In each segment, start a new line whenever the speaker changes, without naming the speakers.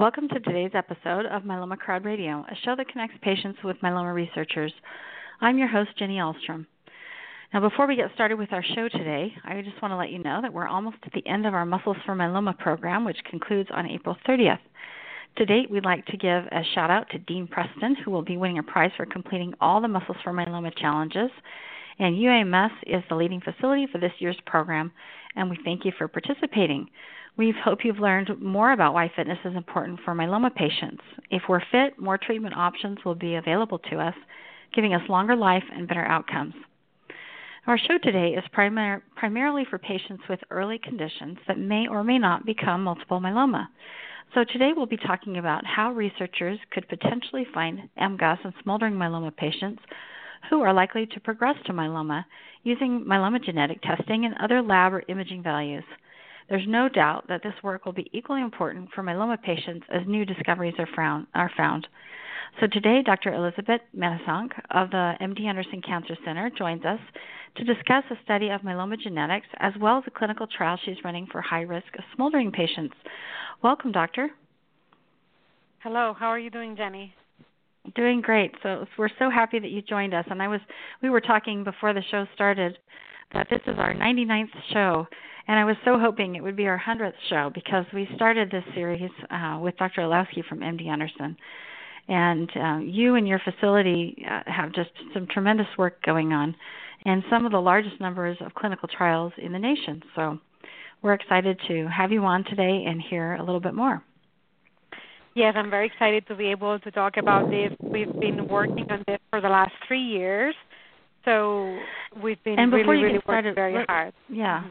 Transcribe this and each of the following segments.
Welcome to today's episode of Myeloma Crowd Radio, a show that connects patients with myeloma researchers. I'm your host, Jenny Ahlstrom. Now, before we get started with our show today, I just want to let you know that we're almost at the end of our Muscles for Myeloma program, which concludes on April 30th. To date, we'd like to give a shout out to Dean Preston, who will be winning a prize for completing all the Muscles for Myeloma challenges. And UAMS is the leading facility for this year's program, and we thank you for participating. We hope you've learned more about why fitness is important for myeloma patients. If we're fit, more treatment options will be available to us, giving us longer life and better outcomes. Our show today is primar- primarily for patients with early conditions that may or may not become multiple myeloma. So today we'll be talking about how researchers could potentially find MGUS in smoldering myeloma patients who are likely to progress to myeloma using myeloma genetic testing and other lab or imaging values. There's no doubt that this work will be equally important for myeloma patients as new discoveries are found. Are found. So today, Dr. Elisabet Manasanch of the MD Anderson Cancer Center joins us to discuss a study of myeloma genetics as well as a clinical trial she's running for high risk smoldering patients. Welcome, Doctor.
Hello, how are you doing, Jenny?
Doing great. So we're so happy that you joined us. And I was we were talking before the show started that this is our 99th show and I was so hoping it would be our 100th show because we started this series uh, with Dr. Orlowski from MD Anderson. And uh, you and your facility uh, have just some tremendous work going on and some of the largest numbers of clinical trials in the nation. So we're excited to have you on today and hear a little bit more.
Yes, I'm very excited to be able to talk about this. We've been working on this for the last three years, so we've been
and
really,
you
really
started,
working very hard.
Yeah,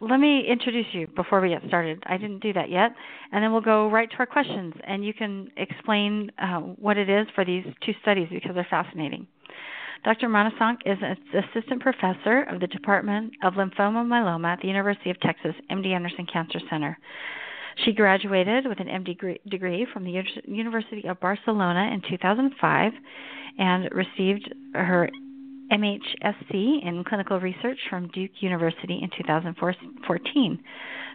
let me introduce you before we get started. I didn't do that yet. And then we'll go right to our questions, and you can explain uh, what it is for these two studies because they're fascinating. Dr. Manasanch is an assistant professor of the Department of Lymphoma Myeloma at the University of Texas MD Anderson Cancer Center. She graduated with an MD degree from the University of Barcelona in 2005 and received her MHSC in clinical research from Duke University in 2014.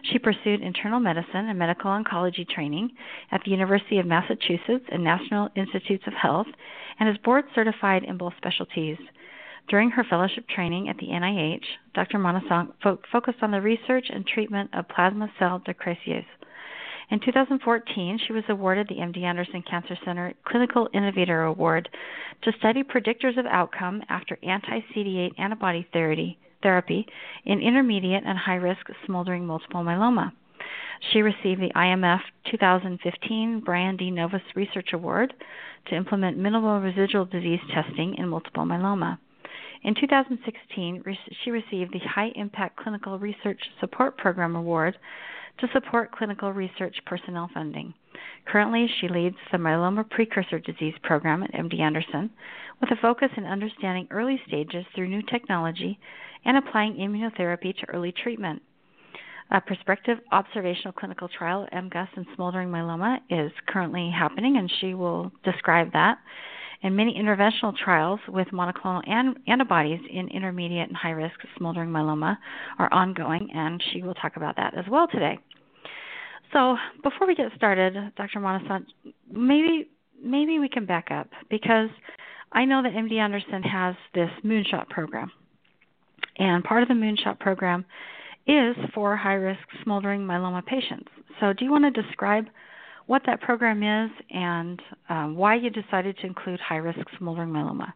She pursued internal medicine and medical oncology training at the University of Massachusetts and National Institutes of Health and is board certified in both specialties. During her fellowship training at the NIH, Dr. Manasanch fo- focused on the research and treatment of plasma cell dyscrasias. In 2014, she was awarded the MD Anderson Cancer Center Clinical Innovator Award to study predictors of outcome after anti CD8 antibody therapy, in intermediate and high risk smoldering multiple myeloma. She received the IMF 2015 Brian D. Novis Research Award to implement minimal residual disease testing in multiple myeloma. In 2016, she received the High Impact Clinical Research Support Program Award to support clinical research personnel funding. Currently, she leads the Myeloma Precursor Disease Program at MD Anderson with a focus in understanding early stages through new technology and applying immunotherapy to early treatment. A prospective observational clinical trial, MGUS and smoldering myeloma, is currently happening, and she will describe that. And many interventional trials with monoclonal an- antibodies in intermediate and high risk smoldering myeloma are ongoing, and she will talk about that as well today. So before we get started, Dr. Manasanch, maybe maybe we can back up because I know that MD Anderson has this moonshot program. And part of the moonshot program is for high risk smoldering myeloma patients. So do you want to describe what that program is and uh, why you decided to include high risk smoldering myeloma?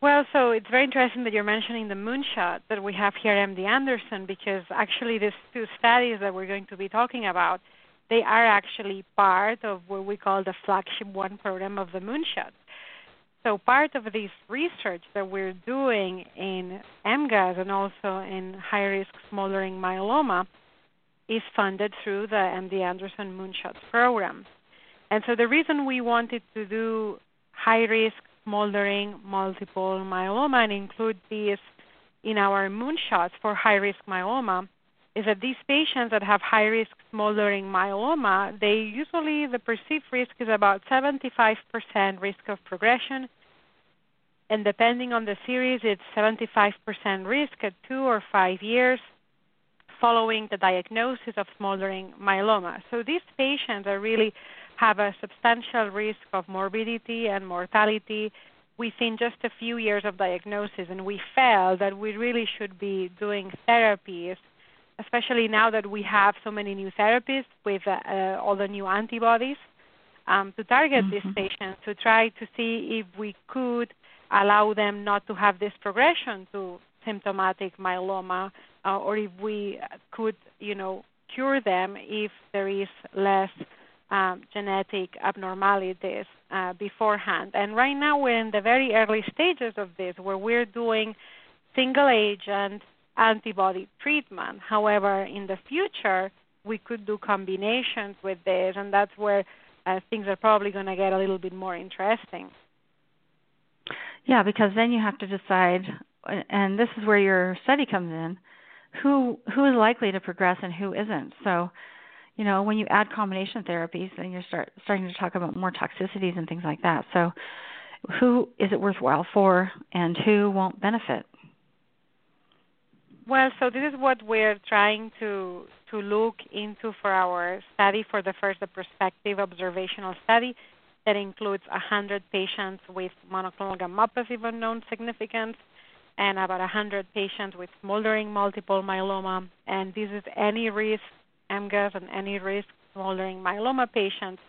Well, so it's very interesting that you're mentioning the moonshot that we have here at MD Anderson because actually these two studies that we're going to be talking about they are actually part of what we call the flagship one program of the Moonshot. So part of this research that we're doing in MGUS and also in high-risk smoldering myeloma is funded through the MD Anderson Moonshots program. And so the reason we wanted to do high-risk smoldering multiple myeloma and include these in our moonshots for high-risk myeloma is that these patients that have high-risk smoldering myeloma, they usually the perceived risk is about 75% risk of progression, and depending on the series, it's 75% risk at two or five years following the diagnosis of smoldering myeloma. So these patients are really have a substantial risk of morbidity and mortality within just a few years of diagnosis, and we felt that we really should be doing therapies especially now that we have so many new therapies with uh, uh, all the new antibodies, um, to target mm-hmm. these patients to try to see if we could allow them not to have this progression to symptomatic myeloma, uh, or if we could, you know, cure them if there is less um, genetic abnormalities uh, beforehand. And right now we're in the very early stages of this, where we're doing single agent antibody treatment. However, in the future, we could do combinations with this, and that's where uh, things are probably going to get a little bit more interesting.
Yeah, because then you have to decide, and this is where your study comes in, who who is likely to progress and who isn't. So, you know, when you add combination therapies, then you're start starting to talk about more toxicities and things like that. So, who is it worthwhile for, and who won't benefit?
Well, so this is what we're trying to to look into for our study for the first the prospective observational study that includes 100 patients with monoclonal gammopathy of unknown significance and about 100 patients with smoldering multiple myeloma. And this is any risk MGUS and any risk smoldering myeloma patients.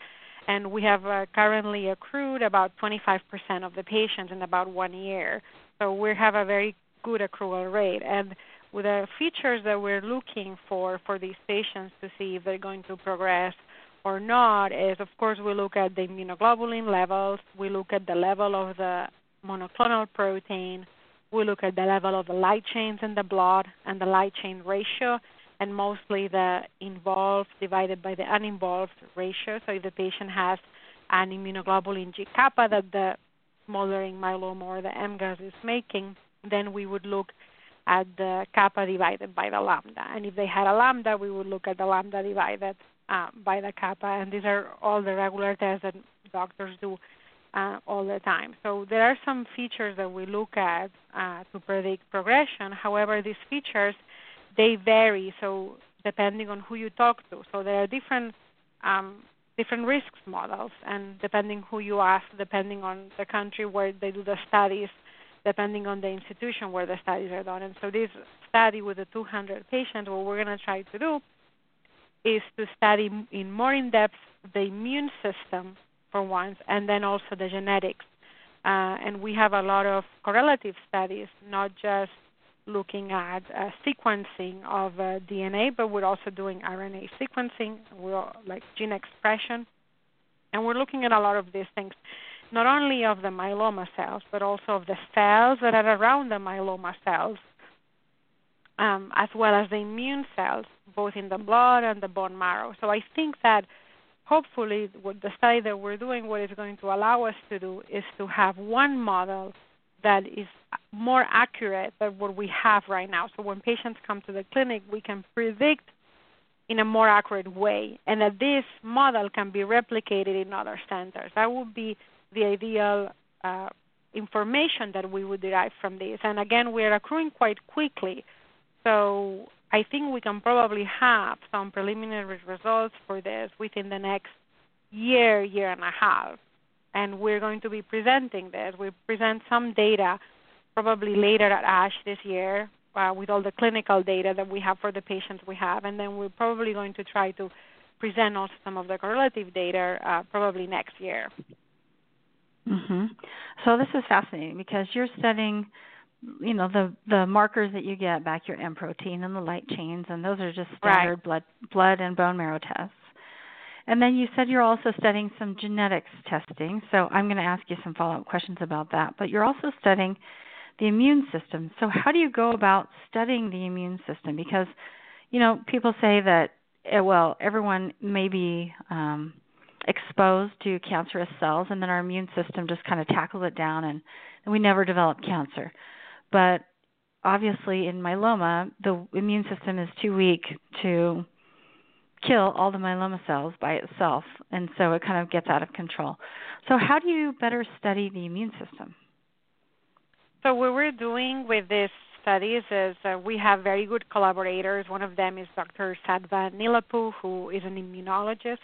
And we have uh, currently accrued about 25% of the patients in about one year. So we have a very good accrual rate. And with the features that we're looking for for these patients to see if they're going to progress or not is of course we look at the immunoglobulin levels, we look at the level of the monoclonal protein, we look at the level of the light chains in the blood and the light chain ratio and mostly the involved divided by the uninvolved ratio. So if the patient has an immunoglobulin G kappa that the smoldering myeloma or the MGUS is making, then we would look at the kappa divided by the lambda. And if they had a lambda, we would look at the lambda divided uh, by the kappa. And these are all the regular tests that doctors do uh, all the time. So there are some features that we look at uh, to predict progression. However, these features they vary. So depending on who you talk to, so there are different um, different risks models, and depending who you ask, depending on the country where they do the studies, depending on the institution where the studies are done. And so this study with the 200 patients, what we're going to try to do is to study in more in depth the immune system for once, and then also the genetics. Uh, and we have a lot of correlative studies, not just looking at uh, sequencing of uh, DNA, but we're also doing RNA sequencing, we're like gene expression, and we're looking at a lot of these things not only of the myeloma cells, but also of the cells that are around the myeloma cells, um, as well as the immune cells, both in the blood and the bone marrow. So I think that hopefully the study that we're doing, what it's going to allow us to do is to have one model that is more accurate than what we have right now. So when patients come to the clinic, we can predict in a more accurate way, and that this model can be replicated in other centers. That would be the ideal uh, information that we would derive from this. And again, we are accruing quite quickly. So I think we can probably have some preliminary results for this within the next year, year and a half. And we're going to be presenting this. We present some data probably later at ASH this year uh, with all the clinical data that we have for the patients we have. And then we're probably going to try to present also some of the correlative data uh, probably next year.
Mhm. So this is fascinating because you're studying you know the the markers that you get back your M protein and the light chains and those are just standard
right.
blood blood and bone marrow tests. And then you said you're also studying some genetics testing. So I'm going to ask you some follow up questions about that. But you're also studying the immune system. So how do you go about studying the immune system? Because, you know, people say that, eh, well, everyone may be um, exposed to cancerous cells, and then our immune system just kind of tackles it down, and, and we never develop cancer. But obviously, in myeloma, the immune system is too weak to kill all the myeloma cells by itself, and so it kind of gets out of control. So, how do you better study the immune system?
So, what we're doing with these studies is uh, we have very good collaborators. One of them is Dr. Sattva Neelapu, who is an immunologist,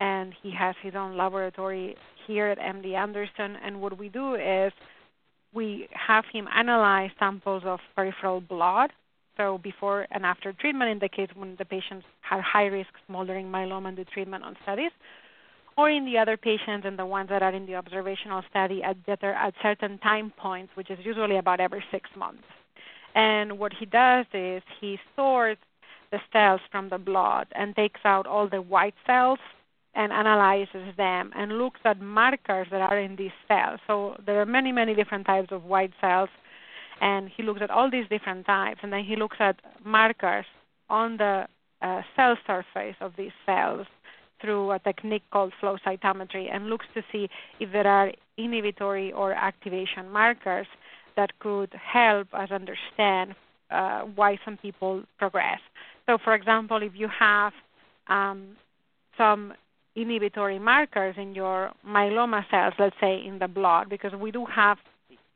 and he has his own laboratory here at MD Anderson. And what we do is we have him analyze samples of peripheral blood so before and after treatment in the case when the patients had high risk smoldering myeloma in the treatment on studies, or in the other patients and the ones that are in the observational study at, are at certain time points, which is usually about every six months. And what he does is he sorts the cells from the blood and takes out all the white cells and analyzes them and looks at markers that are in these cells. So there are many, many different types of white cells and he looks at all these different types, and then he looks at markers on the uh, cell surface of these cells through a technique called flow cytometry and looks to see if there are inhibitory or activation markers that could help us understand uh, why some people progress. So, for example, if you have um, some inhibitory markers in your myeloma cells, let's say in the blood, because we do have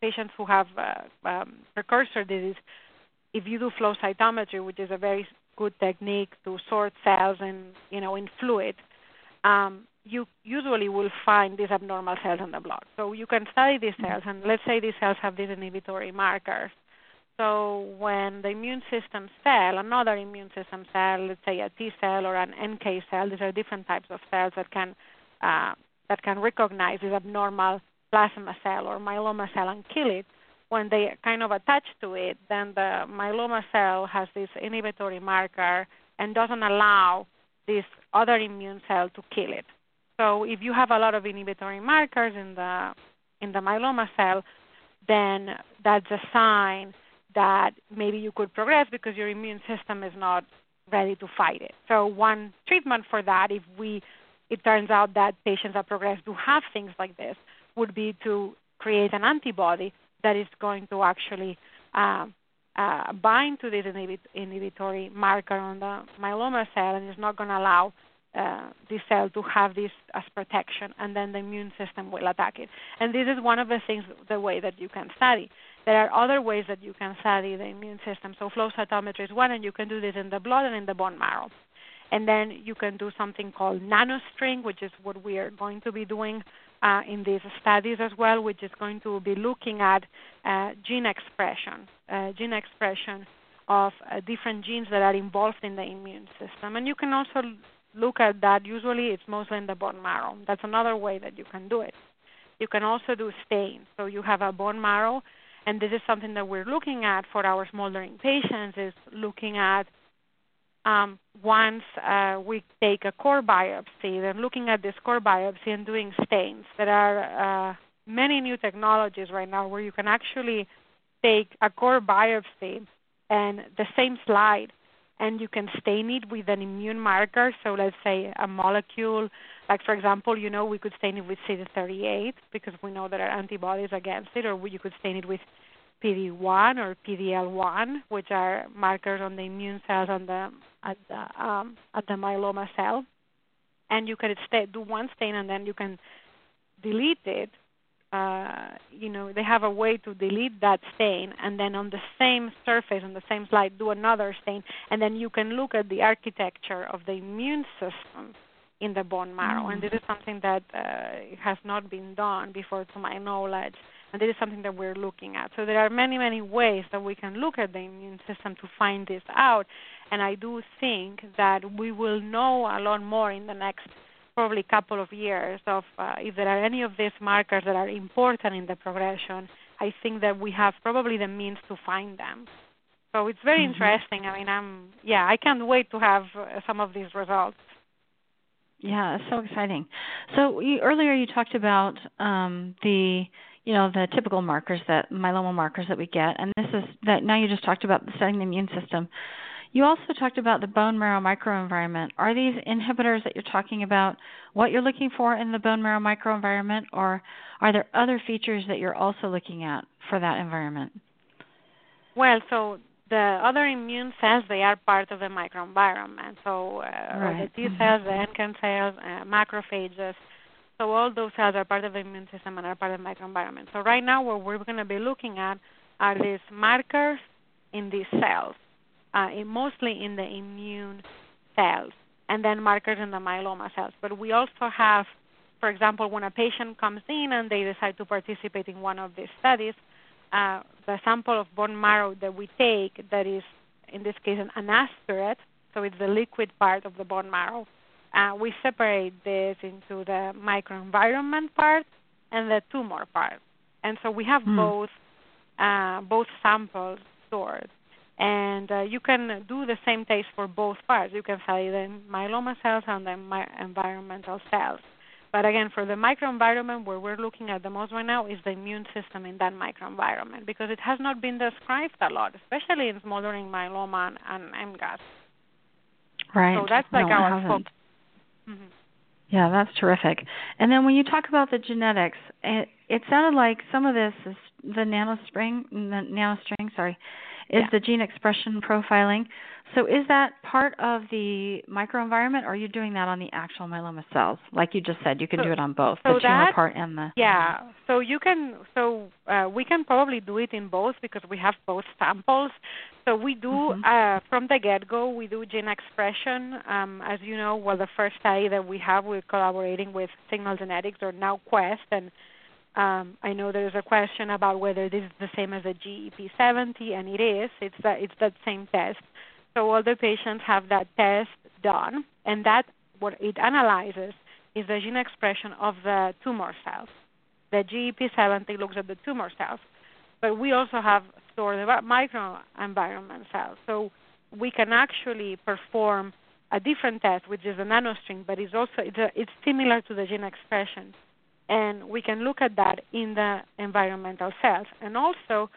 patients who have uh, um, precursor disease, if you do flow cytometry, which is a very good technique to sort cells and you know in fluid, um, you usually will find these abnormal cells in the blood. So you can study these mm-hmm. cells, and let's say these cells have these inhibitory markers. So when the immune system cell, another immune system cell, let's say a T cell or an NK cell, these are different types of cells that can uh, that can recognize this abnormal plasma cell or myeloma cell and kill it, when they kind of attach to it, then the myeloma cell has this inhibitory marker and doesn't allow this other immune cell to kill it. So if you have a lot of inhibitory markers in the in the myeloma cell, then that's a sign that maybe you could progress because your immune system is not ready to fight it. So one treatment for that, if we it turns out that patients that progress do have things like this, would be to create an antibody that is going to actually uh, uh, bind to this inhibit- inhibitory marker on the myeloma cell and is not going to allow uh, this cell to have this as protection, and then the immune system will attack it. And this is one of the things, the way that you can study. There are other ways that you can study the immune system. So flow cytometry is one, and you can do this in the blood and in the bone marrow. And then you can do something called nanostring, which is what we are going to be doing uh, in these studies as well, which is going to be looking at uh, gene expression, uh, gene expression of uh, different genes that are involved in the immune system. And you can also look at that. Usually, it's mostly in the bone marrow. That's another way that you can do it. You can also do stains. So you have a bone marrow, and this is something that we're looking at for our smoldering patients. Is looking at um, once uh, we take a core biopsy, then looking at this core biopsy and doing stains. There are uh, many new technologies right now where you can actually take a core biopsy and the same slide and you can stain it with an immune marker. So let's say a molecule, like for example, you know, we could stain it with CD38 because we know there are antibodies against it, or you could stain it with PD1 or PDL1, which are markers on the immune cells on the at the um, at the myeloma cell, and you stay, do one stain and then you can delete it. Uh, you know, they have a way to delete that stain, and then on the same surface, on the same slide, do another stain, and then you can look at the architecture of the immune system in the bone marrow. And this is something that uh, has not been done before, to my knowledge and this is something that we're looking at. So there are many, many ways that we can look at the immune system to find this out. And I do think that we will know a lot more in the next probably couple of years of uh, if there are any of these markers that are important in the progression. I think that we have probably the means to find them. So it's very mm-hmm. interesting. I mean, I'm yeah, I can't wait to have uh, some of these results.
Yeah, so exciting. So you, earlier you talked about um, the you know the typical markers that myeloma markers that we get, and this is that now you just talked about studying the immune system. You also talked about the bone marrow microenvironment. Are these inhibitors that you're talking about what you're looking for in the bone marrow microenvironment, or are there other features that you're also looking at for that environment?
Well, so the other immune cells they are part of the microenvironment. So uh, right. the T cells, the NK cells, uh, macrophages. So all those cells are part of the immune system and are part of the microenvironment. So right now, what we're going to be looking at are these markers in these cells uh, in mostly in the immune cells, and then markers in the myeloma cells. But we also have, for example, when a patient comes in and they decide to participate in one of these studies, uh, the sample of bone marrow that we take, that is in this case an aspirate, so it's the liquid part of the bone marrow. Uh, we separate this into the microenvironment part and the tumor part, and so we have hmm. both uh, both samples stored and uh, you can do the same test for both parts. You can study the myeloma cells and the my environmental cells. But again, for the microenvironment, where we're looking at the most right now is the immune system in that microenvironment because it has not been described a lot, especially in smoldering myeloma and, and MGUS.
Right.
So that's like
no,
our focus.
Mm-hmm. Yeah, that's terrific. And then when you talk about the genetics, it, it sounded like some of this is the nanostring, the nanostring, sorry, is
yeah.
the gene expression profiling. So is that part of the microenvironment, or are you doing that on the actual myeloma cells? Like you just said, you can
so,
do it on both
so
the tumor
that,
part and the.
Yeah. So you can. So uh, we can probably do it in both because we have both samples. So we do
mm-hmm.
uh, from the get-go. We do gene expression. Um, as you know, well, the first study that we have, we're collaborating with Signal Genetics or now Quest, and um, I know there's a question about whether this is the same as a GEP70, and it is. It's that it's that same test. So all the patients have that test done, and that what it analyzes is the gene expression of the tumor cells. The GEP70 looks at the tumor cells, but we also have stored microenvironment cells. So we can actually perform a different test, which is a nanostring, but it's also it's, a, it's similar to the gene expression and we can look at that in the environmental cells. And also,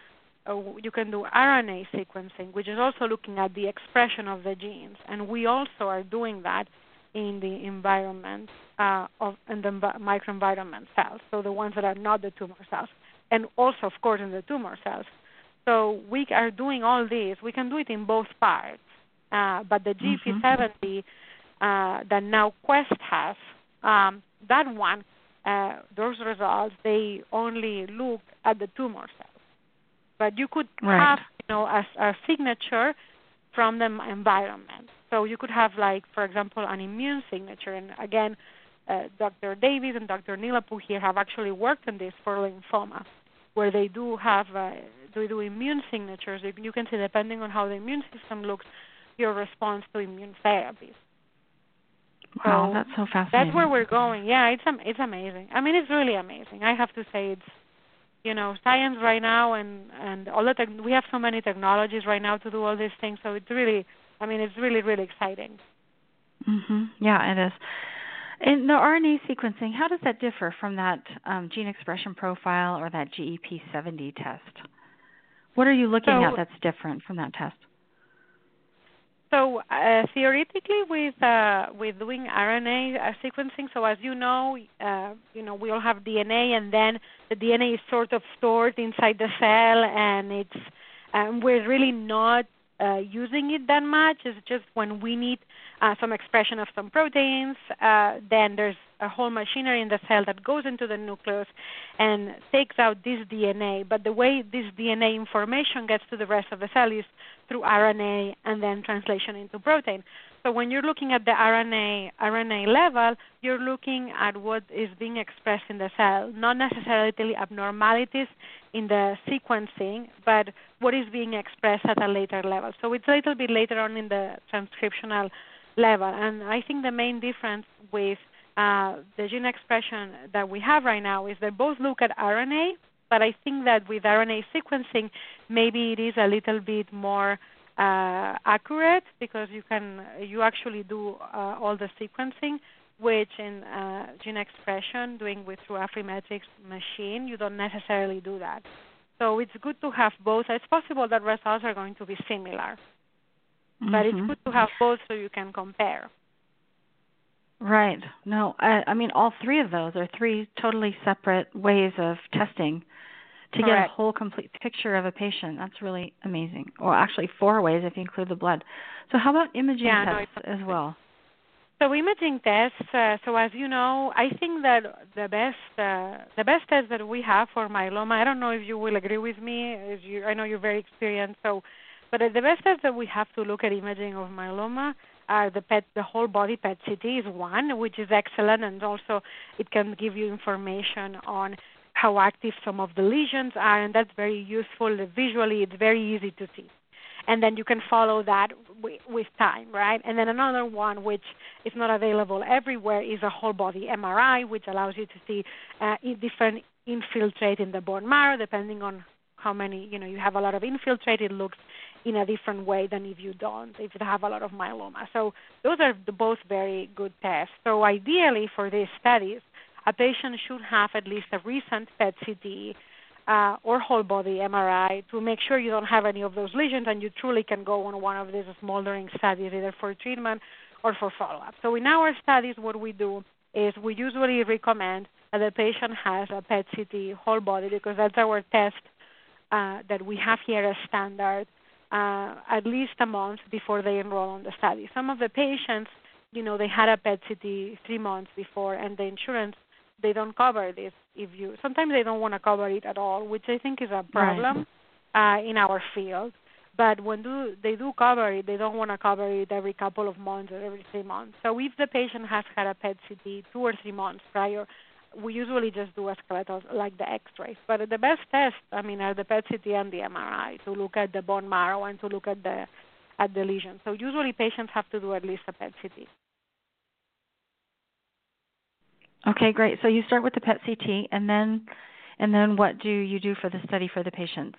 you can do RNA sequencing, which is also looking at the expression of the genes. And we also are doing that in the environment uh, of in the microenvironment cells, so the ones that are not the tumor cells, and also, of course, in the tumor cells. So we are doing all this. We can do it in both parts, uh, but the GEP70 mm-hmm. uh, that now Quest has, um, that one uh, those results they only look at the tumor cells. But you could
right.
have you know a, a signature from the environment. So you could have like for example an immune signature. And again, uh, Dr. Davis and Dr. Neelapu here have actually worked on this for lymphoma, where they do have uh, they do immune signatures. You can see depending on how the immune system looks, your response to immune therapies.
Wow, that's so fascinating.
That's where we're going. Yeah, it's it's amazing. I mean, it's really amazing. I have to say, it's you know, science right now, and and all the tech, we have so many technologies right now to do all these things. So it's really, I mean, it's really really exciting.
Mhm. Yeah, it is. And the RNA sequencing, how does that differ from that um, gene expression profile or that GEP70 test? What are you looking
so,
at that's different from that test?
So uh, theoretically, with uh, with doing RNA uh, sequencing, so as you know, uh, you know we all have DNA, and then the DNA is sort of stored inside the cell, and it's um, we're really not uh, using it that much. It's just when we need uh, some expression of some proteins, uh, then there's a whole machinery in the cell that goes into the nucleus and takes out this DNA. But the way this DNA information gets to the rest of the cell is through RNA and then translation into protein. So when you're looking at the RNA RNA level, you're looking at what is being expressed in the cell, not necessarily abnormalities in the sequencing, but what is being expressed at a later level. So it's a little bit later on in the transcriptional level. And I think the main difference with uh, the gene expression that we have right now is they both look at RNA, but I think that with RNA sequencing, maybe it is a little bit more uh, accurate because you can you actually do uh, all the sequencing which in uh, gene expression, doing with through Affymetrix machine, you don't necessarily do that. So it's good to have both. It's possible that results are going to be similar, mm-hmm. but it's mm-hmm. good to have both so you can compare.
Right. No, I, I mean all three of those are three totally separate ways of testing to Correct. get a whole complete picture of a patient. That's really amazing. Or actually four ways if you include the blood. So how about imaging
yeah,
tests no, as well?
So imaging tests. Uh, so as you know, I think that the best uh, the best test that we have for myeloma. I don't know if you will agree with me. As you, I know you're very experienced. So, but the best test that we have to look at imaging of myeloma the PET, the whole body PET CT is one, which is excellent, and also it can give you information on how active some of the lesions are, and that's very useful. Visually, it's very easy to see and then you can follow that w- with time, right? And then another one, which is not available everywhere, is a whole body MRI, which allows you to see uh, different infiltrate in the bone marrow, depending on how many, you know, you have a lot of infiltrate, it looks in a different way than if you don't, if you have a lot of myeloma. So those are both very good tests. So ideally for these studies, a patient should have at least a recent PET CT uh, or whole body MRI to make sure you don't have any of those lesions and you truly can go on one of these smoldering studies either for treatment or for follow-up. So in our studies, what we do is we usually recommend that the patient has a PET CT whole body because that's our test uh, that we have here as standard uh, at least a month before they enroll on the study. Some of the patients, you know, they had a PET CT three months before, and the insurance they don't cover this if you sometimes they don't want to cover it at all which i think is a problem right. uh, in our field but when do they do cover it they don't want to cover it every couple of months or every three months so if the patient has had a pet ct two or three months prior we usually just do a skeletal like the x-rays but the best test i mean are the pet ct and the mri to look at the bone marrow and to look at the at the lesion so usually patients have to do at least a pet ct
Okay, great. So you start with the PET CT, and then and then what do you do for the study for the patients?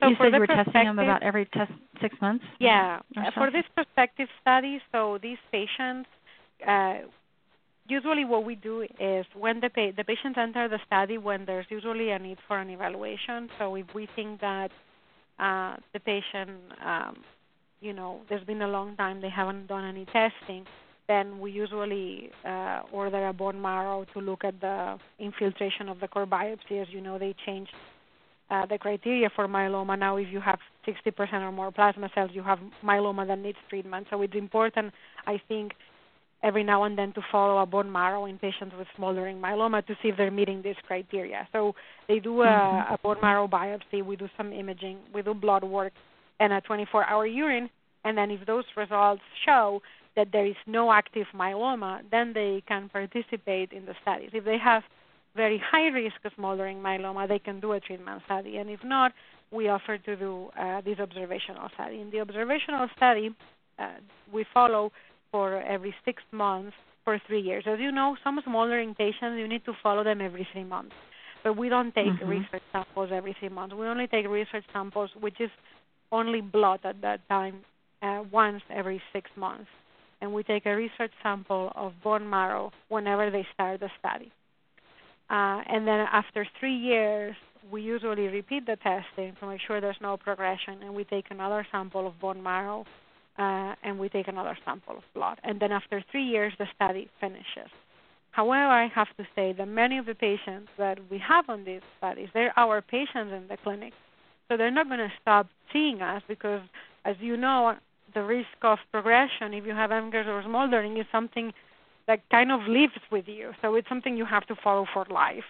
So
you said you were testing them about every test six months.
Yeah, so? for this prospective study, so these patients. Uh, usually, what we do is when the pa- the patients enter the study, when there's usually a need for an evaluation. So if we think that uh, the patient, um, you know, there's been a long time they haven't done any testing, then we usually uh, order a bone marrow to look at the infiltration of the core biopsy. As you know, they changed uh, the criteria for myeloma. Now, if you have 60% or more plasma cells, you have myeloma that needs treatment. So it's important, I think, every now and then to follow a bone marrow in patients with smoldering myeloma to see if they're meeting this criteria. So they do a, mm-hmm. a bone marrow biopsy, we do some imaging, we do blood work, and a 24-hour urine. And then if those results show that there is no active myeloma, then they can participate in the studies. If they have very high risk of smoldering myeloma, they can do a treatment study. And if not, we offer to do uh, this observational study. In the observational study, uh, we follow for every six months for three years. As you know, some smaller patients, you need to follow them every three months. But we don't take mm-hmm. research samples every three months. We only take research samples, which is only blood at that time, uh, once every six months and we take a research sample of bone marrow whenever they start the study. Uh, and then after three years, we usually repeat the testing to make sure there's no progression, and we take another sample of bone marrow, uh, and we take another sample of blood. And then after three years, the study finishes. However, I have to say that many of the patients that we have on these studies, they're our patients in the clinic. So they're not going to stop seeing us because, as you know, the risk of progression if you have MGUS or smoldering is something that kind of lives with you. So it's something you have to follow for life.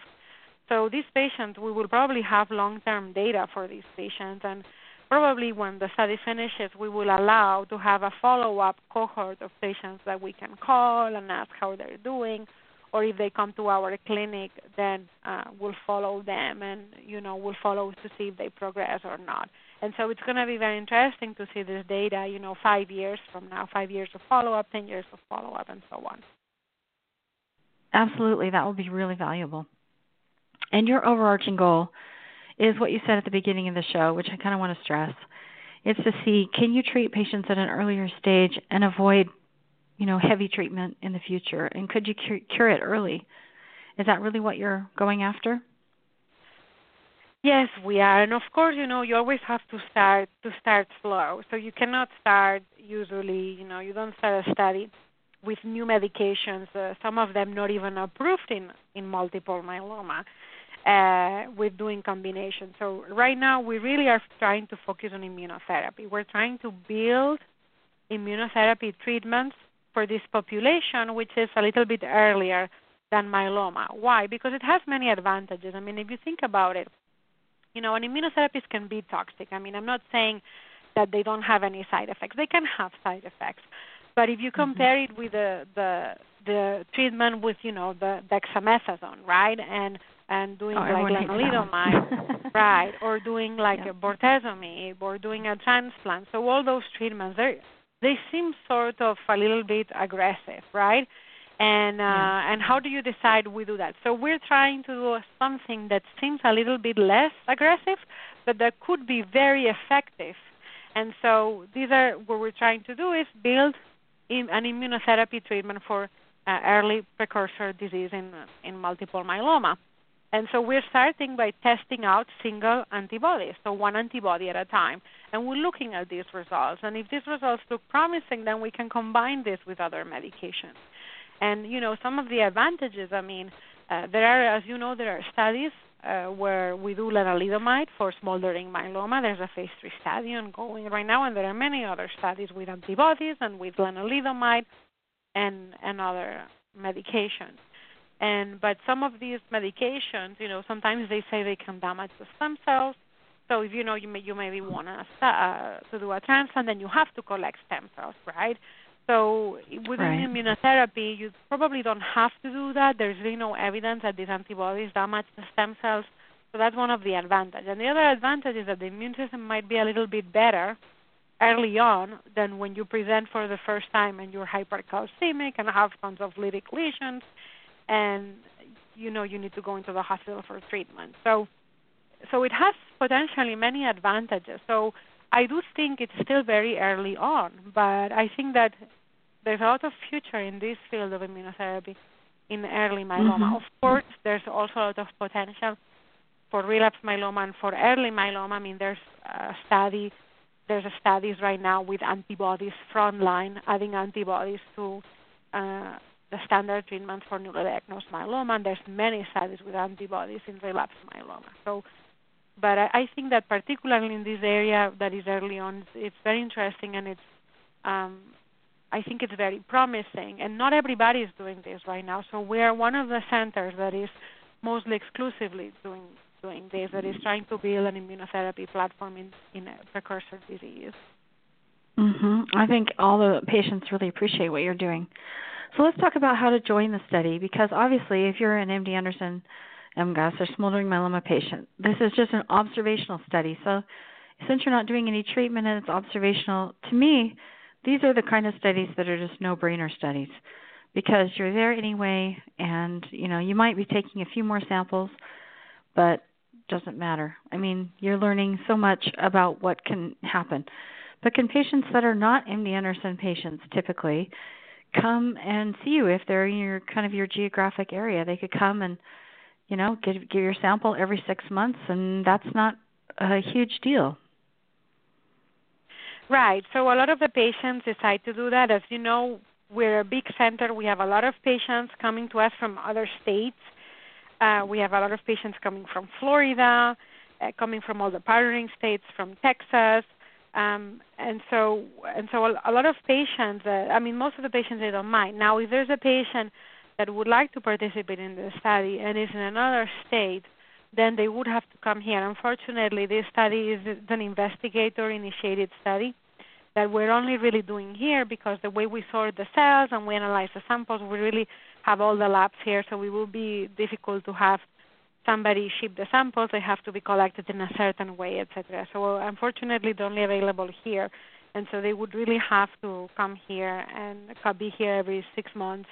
So these patients, we will probably have long-term data for these patients, and probably when the study finishes, we will allow to have a follow-up cohort of patients that we can call and ask how they're doing, or if they come to our clinic, then uh, we'll follow them and you know we'll follow to see if they progress or not. And so it's going to be very interesting to see this data, you know, five years from now, five years of follow-up, 10 years of follow-up, and so on.
Absolutely. That will be really valuable. And your overarching goal is what you said at the beginning of the show, which I kind of want to stress. It's to see can you treat patients at an earlier stage and avoid, you know, heavy treatment in the future? And could you cure, cure it early? Is that really what you're going after?
Yes, we are, and of course, you know, you always have to start to start slow. So you cannot start usually, you know, you don't start a study with new medications. Uh, some of them not even approved in in multiple myeloma. Uh, with doing combinations. So right now, we really are trying to focus on immunotherapy. We're trying to build immunotherapy treatments for this population, which is a little bit earlier than myeloma. Why? Because it has many advantages. I mean, if you think about it, you know, an immunotherapist can be toxic. I mean, I'm not saying that they don't have any side effects. They can have side effects. But if you mm-hmm. compare mm-hmm. it with the the the treatment with, you know, the dexamethasone, right? And and doing
oh,
like lenalidomide, right, or doing like yeah. a bortezomib, or doing a transplant. So all those treatments, they they seem sort of a little bit aggressive, right? And uh, yeah. and how do you decide we do that? So we're trying to do something that seems a little bit less aggressive, but that could be very effective. And so these are what we're trying to do is build an immunotherapy treatment for uh, early precursor disease in in multiple myeloma. And so we're starting by testing out single antibodies, so one antibody at a time. And we're looking at these results. And if these results look promising, then we can combine this with other medications. And, you know, some of the advantages, I mean, uh, there are, as you know, there are studies uh, where we do lenalidomide for smoldering myeloma. There's a phase three study ongoing right now, and there are many other studies with antibodies and with lenalidomide and, and other medications. And but some of these medications, you know, sometimes they say they can damage the stem cells. So if you know you may you maybe want to uh, to do a transplant, then you have to collect stem cells, right? So with right. immunotherapy, you probably don't have to do that. There's really no evidence that these antibodies damage the stem cells. So that's one of the advantages. And the other advantage is that the immune system might be a little bit better early on than when you present for the first time and you're hypercalcemic and have tons of lytic lesions and you know you need to go into the hospital for treatment. So so it has potentially many advantages. So I do think it's still very early on, but I think that there's a lot of future in this field of immunotherapy in early myeloma. Mm-hmm. Of course, there's also a lot of potential for relapse myeloma and for early myeloma. I mean, there's a study, there's a studies right now with antibodies frontline, adding antibodies to uh, the standard treatment for newly diagnosed myeloma, and there's many studies with antibodies in relapsed myeloma. So, but I, I think that particularly in this area that is early on, it's very interesting, and it's um, I think it's very promising. And not everybody is doing this right now. So we are one of the centers that is mostly exclusively doing doing this, that is trying to build an immunotherapy platform in in precursor disease.
Mhm. I think all the patients really appreciate what you're doing. So let's talk about how to join the study because obviously, if you're an MD Anderson MGUS or smoldering myeloma patient, this is just an observational study. So since you're not doing any treatment and it's observational, to me, these are the kind of studies that are just no-brainer studies because you're there anyway, and you know you might be taking a few more samples, but doesn't matter. I mean, you're learning so much about what can happen. But can patients that are not MD Anderson patients typically come and see you if they're in your kind of your geographic area. They could come and you know give give your sample every six months, and that's not a huge deal.
Right. So a lot of the patients decide to do that. As you know, we're a big center. We have a lot of patients coming to us from other states. Uh, we have a lot of patients coming from Florida, uh, coming from all the partnering states, from Texas, um, and so, and so, a, a lot of patients. Uh, I mean, most of the patients they don't mind. Now, if there's a patient that would like to participate in the study and is in another state, then they would have to come here. Unfortunately, this study is an investigator-initiated study that we're only really doing here because the way we sort the cells and we analyze the samples, we really have all the labs here, so it will be difficult to have somebody ship the samples, they have to be collected in a certain way, etc. So unfortunately, they're only available here, and so they would really have to come here and be here every six months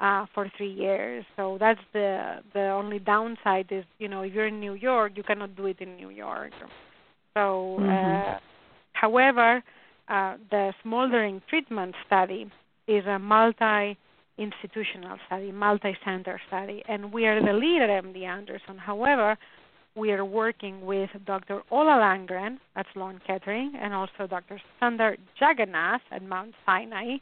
uh, for three years. So that's the the only downside is you know if you're in New York, you cannot do it in New York. So, uh, mm-hmm. uh, however, uh, the smoldering treatment study is a multi institutional study, multi center study, and we are the lead at MD Anderson. However, we are working with Dr. Ola Landgren at Sloan Kettering and also Dr. Sundar Jagannath at Mount Sinai.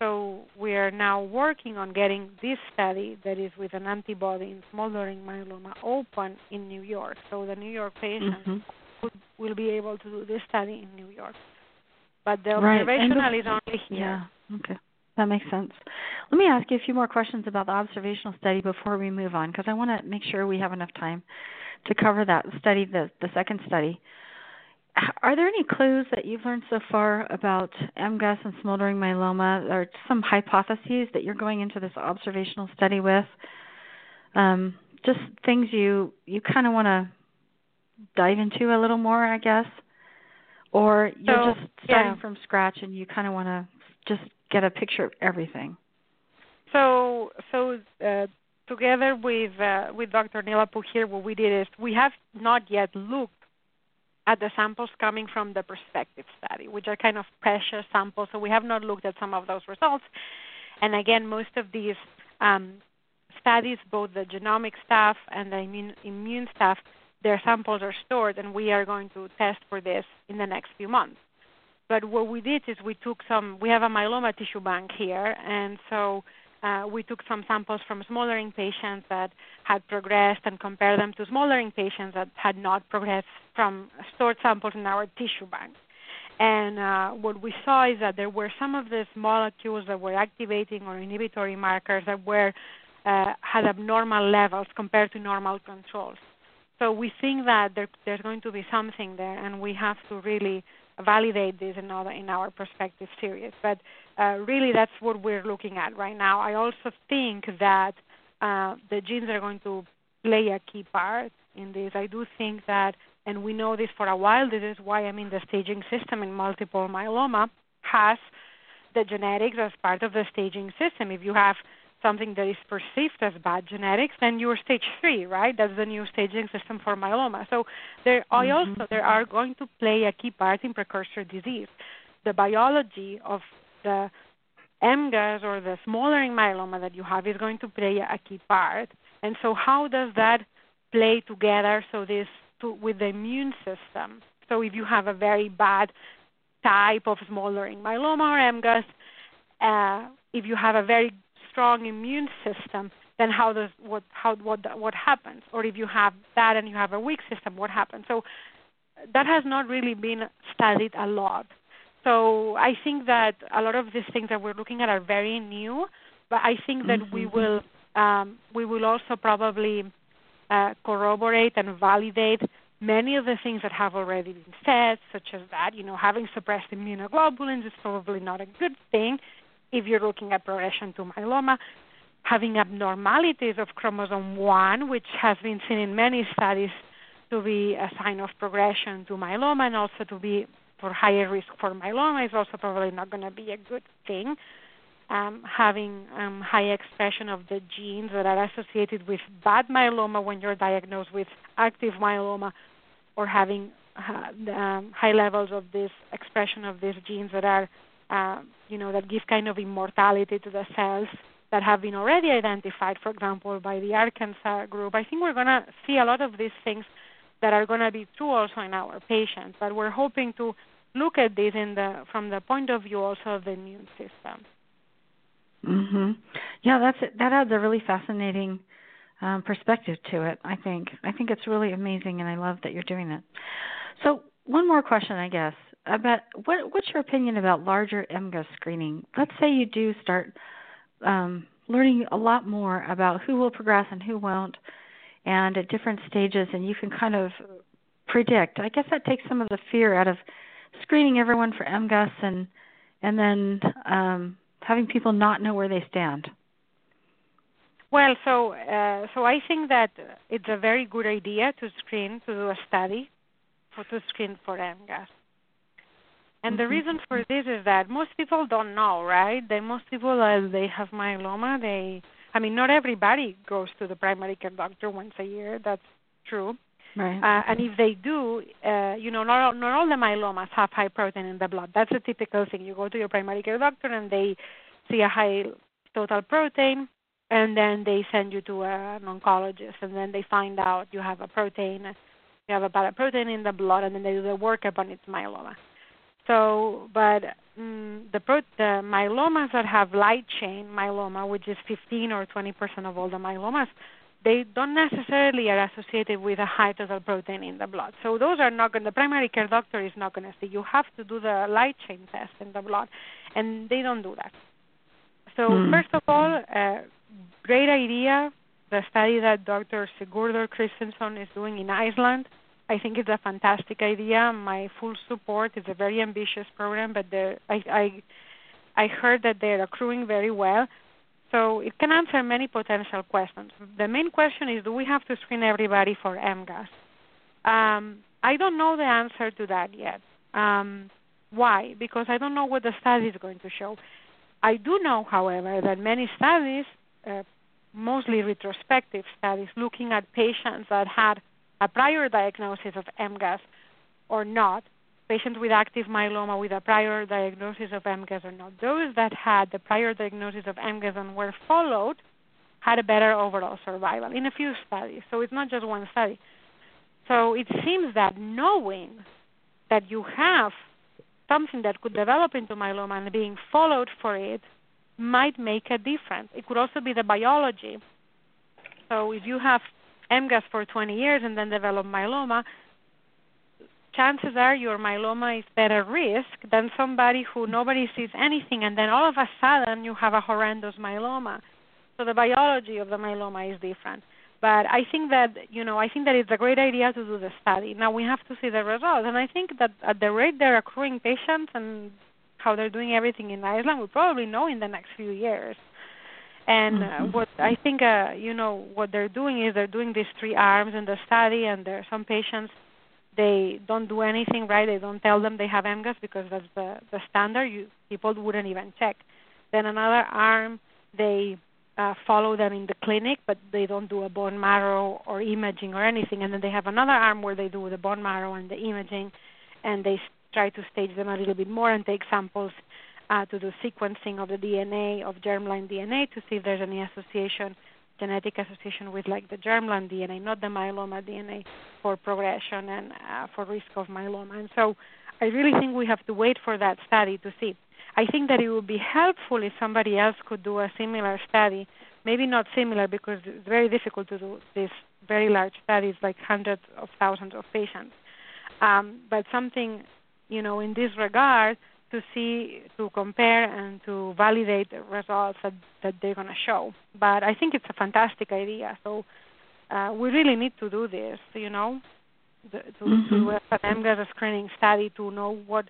So we are now working on getting this study that is with an antibody in smoldering myeloma open in New York. So the New York patients
mm-hmm.
will, be able to do this study in New York. But the observational is only here.
Yeah. Okay. That makes sense. Let me ask you a few more questions about the observational study before we move on, because I want to make sure we have enough time to cover that study, the, the second study. Are there any clues that you've learned so far about MGUS and smoldering myeloma, or some hypotheses that you're going into this observational study with? Um, just things you you kind of want to dive into a little more, I guess, or you're
so,
just starting
yeah.
from scratch and you kind of want to just get a picture of everything.
So, so uh, together with uh, with Dr. Neelapu here, what we did is we have not yet looked at the samples coming from the prospective study, which are kind of pressure samples. So we have not looked at some of those results. And again, most of these um, studies, both the genomic stuff and the immune, immune stuff, their samples are stored, and we are going to test for this in the next few months. But what we did is we took some. We have a myeloma tissue bank here, and so uh, we took some samples from smoldering patients that had progressed and compared them to smoldering patients that had not progressed from stored samples in our tissue bank. And uh, what we saw is that there were some of these molecules that were activating or inhibitory markers that were uh, had abnormal levels compared to normal controls. So we think that there, there's going to be something there, and we have to really validate this in our in our prospective series. But uh, really, that's what we're looking at right now. I also think that uh, the genes are going to play a key part in this. I do think that, and we know this for a while. This is why I mean the staging system in multiple myeloma has the genetics as part of the staging system. If you have something that is perceived as bad genetics, then you're stage three, right? That's the new staging system for myeloma. So there, mm-hmm. I also there are going to play a key part in precursor disease. The biology of the MGUS or the smoldering myeloma that you have is going to play a key part. And so how does that play together? So this to, with the immune system. So if you have a very bad type of smoldering myeloma or MGUS, uh, if you have a very strong immune system, then how does what how what what happens? Or if you have that and you have a weak system, what happens? So that has not really been studied a lot. So I think that a lot of these things that we're looking at are very new, but I think that
mm-hmm.
we will um, we will also probably uh, corroborate and validate many of the things that have already been said, such as that you know having suppressed immunoglobulins is probably not a good thing if you're looking at progression to myeloma, having abnormalities of chromosome 1, which has been seen in many studies to be a sign of progression to myeloma and also to be for higher risk for myeloma is also probably not going to be a good thing. Um, having um, high expression of the genes that are associated with bad myeloma when you're diagnosed with active myeloma, or having uh, um, high levels of this expression of these genes that are uh, you know, that give kind of immortality to the cells that have been already identified, for example, by the Arkansas group. I think we're going to see a lot of these things that are going to be true also in our patients, but we're hoping to look at this in the from the point of view also of the immune system.
Mhm. Yeah, that's it. that adds a really fascinating um, perspective to it. I think I think it's really amazing, and I love that you're doing it. So one more question, I guess about what what's your opinion about larger MGUS screening? Let's say you do start um, learning a lot more about who will progress and who won't, and at different stages, and you can kind of predict. I guess that takes some of the fear out of screening everyone for MGUS and and then um, having people not know where they stand.
Well, so uh, so I think that it's a very good idea to screen to do a study for to screen for MGUS. And the mm-hmm. reason for this is that most people don't know, right? That most people, as they have myeloma, they, I mean, not everybody goes to the primary care doctor once a year. That's true.
Right.
Uh, and if they do, uh, you know, not all, not all the myelomas have high protein in the blood. That's a typical thing. You go to your primary care doctor, and they see a high total protein, and then they send you to an oncologist, and then they find out you have a protein, you have a paraprotein in the blood, and then they do the workup on its myeloma. So, but mm, the, pro- the myelomas that have light chain myeloma, which is 15 or 20 percent of all the myelomas, they don't necessarily are associated with a high total protein in the blood. So those are not going. The primary care doctor is not going to see. You have to do the light chain test in the blood, and they don't do that. So
Hmm.
first of all, uh, great idea. The study that Dr. Sigurdur Kristinsson is doing in Iceland. I think it's a fantastic idea. My full support. It's a very ambitious program, but the, I, I I heard that they're accruing very well. So it can answer many potential questions. The main question is, do we have to screen everybody for MGUS? Um, I don't know the answer to that yet. Um, why? Because I don't know what the study is going to show. I do know, however, that many studies, uh, mostly retrospective studies, looking at patients that had a prior diagnosis of MGUS or not, patients with active myeloma with a prior diagnosis of MGUS or not, those that had the prior diagnosis of MGUS and were followed had a better overall survival in a few studies. So it's not just one study. So it seems that knowing that you have something that could develop into myeloma and being followed for it might make a difference. It could also be the biology. So if you have MGUS for 20 years and then develop myeloma, chances are your myeloma is better risk than somebody who nobody sees anything and then all of a sudden you have a horrendous myeloma. So the biology of the myeloma is different. But I think that you know I think that it's a great idea to do the study. Now we have to see the results, and I think that at the rate they're accruing patients and how they're doing everything in Iceland, we'll probably know in the next few years. And uh,
Mhm.
what I think, uh, you know, what they're doing is they're doing these three arms in the study, and there are some patients they don't do anything right. They don't tell them they have MGUS because that's the the standard. You people wouldn't even check. Then another arm they uh, follow them in the clinic, but they don't do a bone marrow or imaging or anything. And then they have another arm where they do the bone marrow and the imaging, and they try to stage them a little bit more and take samples uh, to do sequencing of the DNA of germline DNA to see if there's any association, genetic association with like the germline DNA, not the myeloma DNA, for progression and uh, for risk of myeloma. And so, I really think we have to wait for that study to see. I think that it would be helpful if somebody else could do a similar study. Maybe not similar because it's very difficult to do these very large studies, like hundreds of thousands of patients. Um, but something, you know, in this regard, to see, to compare, and to validate the results that, that they're going to show. But I think it's a fantastic idea. So uh, we really need to do this, you know, the, to,
Mhm.
to do an MGUS screening study to know what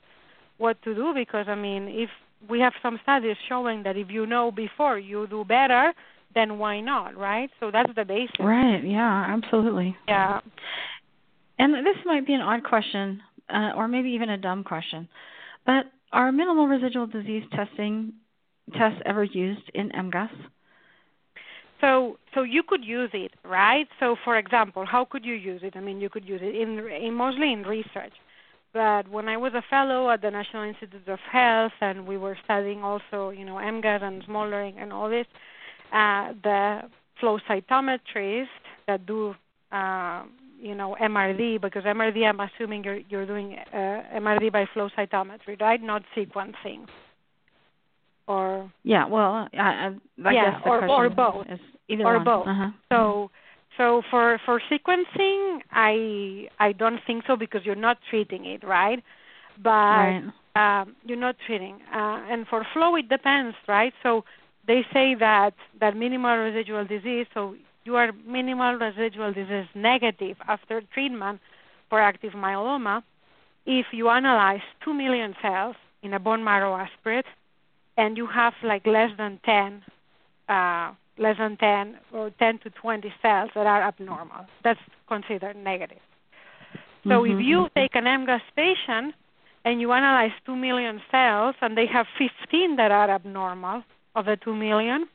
what to do because I mean if we have some studies showing that if you know before you do better, then why not, right? So that's the basis.
Right. Yeah. Absolutely.
Yeah.
And this might be an odd question, uh, or maybe even a dumb question, but are minimal residual disease testing tests ever used in MGUS?
So so you could use it, right? So for example, how could you use it? I mean, you could use it in, in mostly in research. But when I was a fellow at the National Institute of Health, and we were studying also, you know, MGUS and smoldering and all this, uh, the flow cytometrists that do, uh, you know, MRD, because MRD, I'm assuming you're you're doing uh, MRD by flow cytometry, right? Not sequencing. Or
Yeah. Well, I, I, I
Yeah,
guess the
or- or both.
is either
Or
one.
both.
Uh-huh.
So so for for sequencing, I I don't think so because you're not treating it, right? But
Right.
um, you're not treating. Uh, and for flow, it depends, right? So they say that that minimal residual disease. So you are minimal residual disease negative after treatment for active myeloma if you analyze two million cells in a bone marrow aspirate and you have like less than 10 uh, less than 10 or 10 to 20 cells that are abnormal. That's considered negative. So if
Mhm.
you take an MGUS patient and you analyze 2 million cells and they have 15 that are abnormal of the 2 million,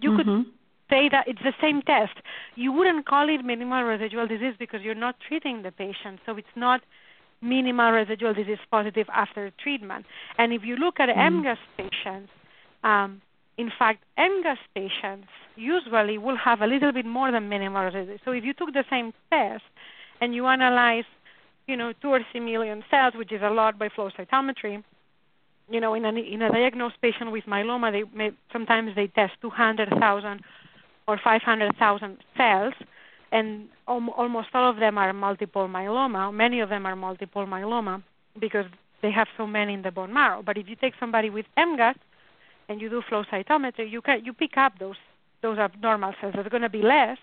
you could
Mhm.
Say that it's the same test. You wouldn't call it minimal residual disease because you're not treating the patient. So it's not minimal residual disease positive after treatment. And if you look at
Mm.
MGUS patients, Um, in fact, MGUS patients usually will have a little bit more than minimal residues. So if you took the same test and you analyze, you know, two or three million cells, which is a lot by flow cytometry, you know, in a, in a diagnosed patient with myeloma, they may, sometimes they test 200,000 or 500,000 cells, and al- almost all of them are multiple myeloma. Many of them are multiple myeloma because they have so many in the bone marrow. But if you take somebody with MGUS and you do flow cytometry, you can you pick up those those abnormal cells. It's going to be less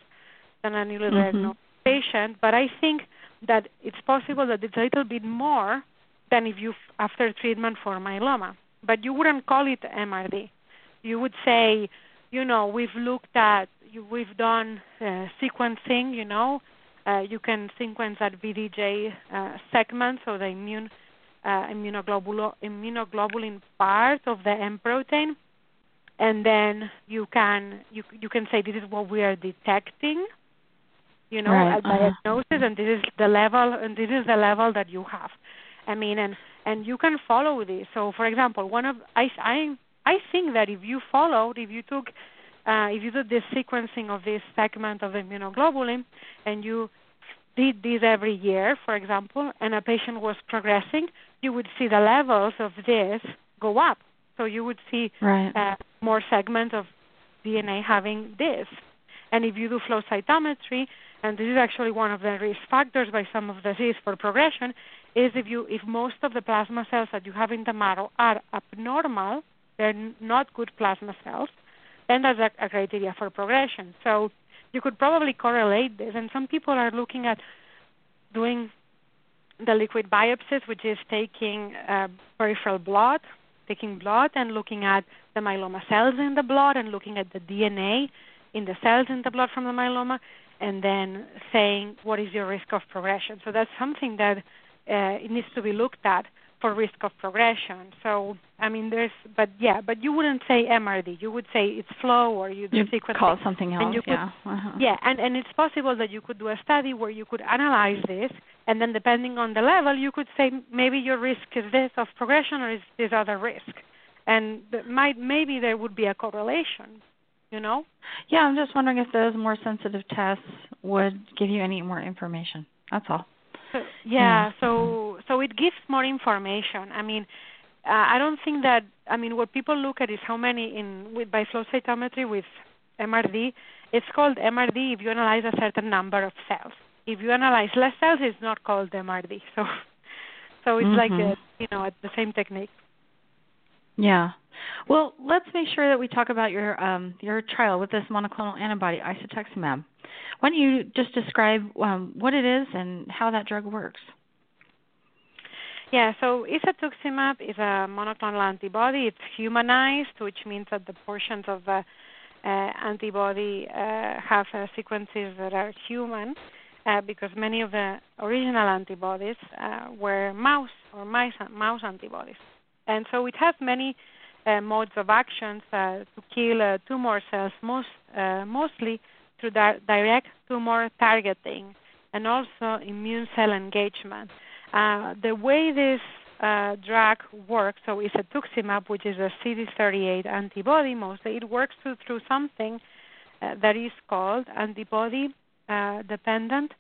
than a newly mm-hmm. patient, but I think that it's possible that it's a little bit more than if you after treatment for myeloma. But you wouldn't call it MRD. You would say, you know, we've looked at, we've done uh, sequencing. You know, uh, you can sequence that VDJ uh, segment, so the immune uh, immunoglobulin, immunoglobulin part of the M protein, and then you can you you can say this is what we are detecting you know,
right.
a diagnosis, uh-huh. and this is the level, and this is the level that you have. I mean, and and you can follow this. So, for example, one of I I I think that if you followed, if you took, uh, if you did the sequencing of this segment of immunoglobulin, and you did this every year, for example, and a patient was progressing, you would see the levels of this go up. So you would see
right.
uh, more segments of DNA having this. And if you do flow cytometry, and this is actually one of the risk factors by some of the disease for progression, is if you if most of the plasma cells that you have in the marrow are abnormal, they're not good plasma cells, then that's a, a criteria for progression. So you could probably correlate this, and some people are looking at doing the liquid biopsies, which is taking uh, peripheral blood, taking blood and looking at the myeloma cells in the blood and looking at the DNA in the cells in the blood from the myeloma and then saying what is your risk of progression. So that's something that uh, needs to be looked at for risk of progression. So I mean, there's, but yeah, but you wouldn't say MRD. You would say it's flow, or you
you
sequence
call something else.
Could,
yeah, uh-huh.
yeah, and and it's possible that you could do a study where you could analyze this, and then depending on the level, you could say maybe your risk is this of progression or is this other risk, and might maybe there would be a correlation you know?
Yeah, I'm just wondering if those more sensitive tests would give you any more information. That's all.
So, yeah, so so it gives more information. I mean, uh, I don't think that I mean what people look at is how many in with by flow cytometry with MRD. It's called MRD if you analyze a certain number of cells. If you analyze less cells, it's not called MRD. So so it's
mm-hmm.
like a, you know the same technique.
Yeah. Well, let's make sure that we talk about your um, your trial with this monoclonal antibody, isatuximab. Why don't you just describe um, what it is and how that drug works?
Yeah, so isatuximab is a monoclonal antibody. It's humanized, which means that the portions of the uh, antibody uh, have uh, sequences that are human, uh, because many of the original antibodies uh, were mouse or mice, mouse antibodies. And so it has many modes of actions uh, to kill uh, tumor cells, most, uh, mostly through di- direct tumor targeting and also immune cell engagement. Uh, the way this uh, drug works, so isatuximab, which is a CD38 antibody mostly, it works through, through something that is called antibody dependent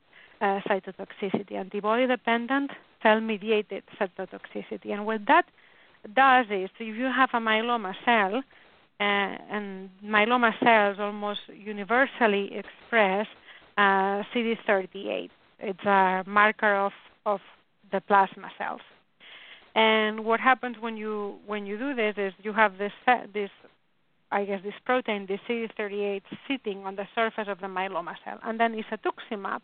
cytotoxicity, antibody dependent cell mediated cytotoxicity. And what that does is if you have a myeloma cell, uh, and myeloma cells almost universally express uh, CD38. It's a marker of, of the plasma cells. And what happens when you when you do this is you have this this I guess this protein, the CD38, sitting on the surface of the myeloma cell, and then isatuximab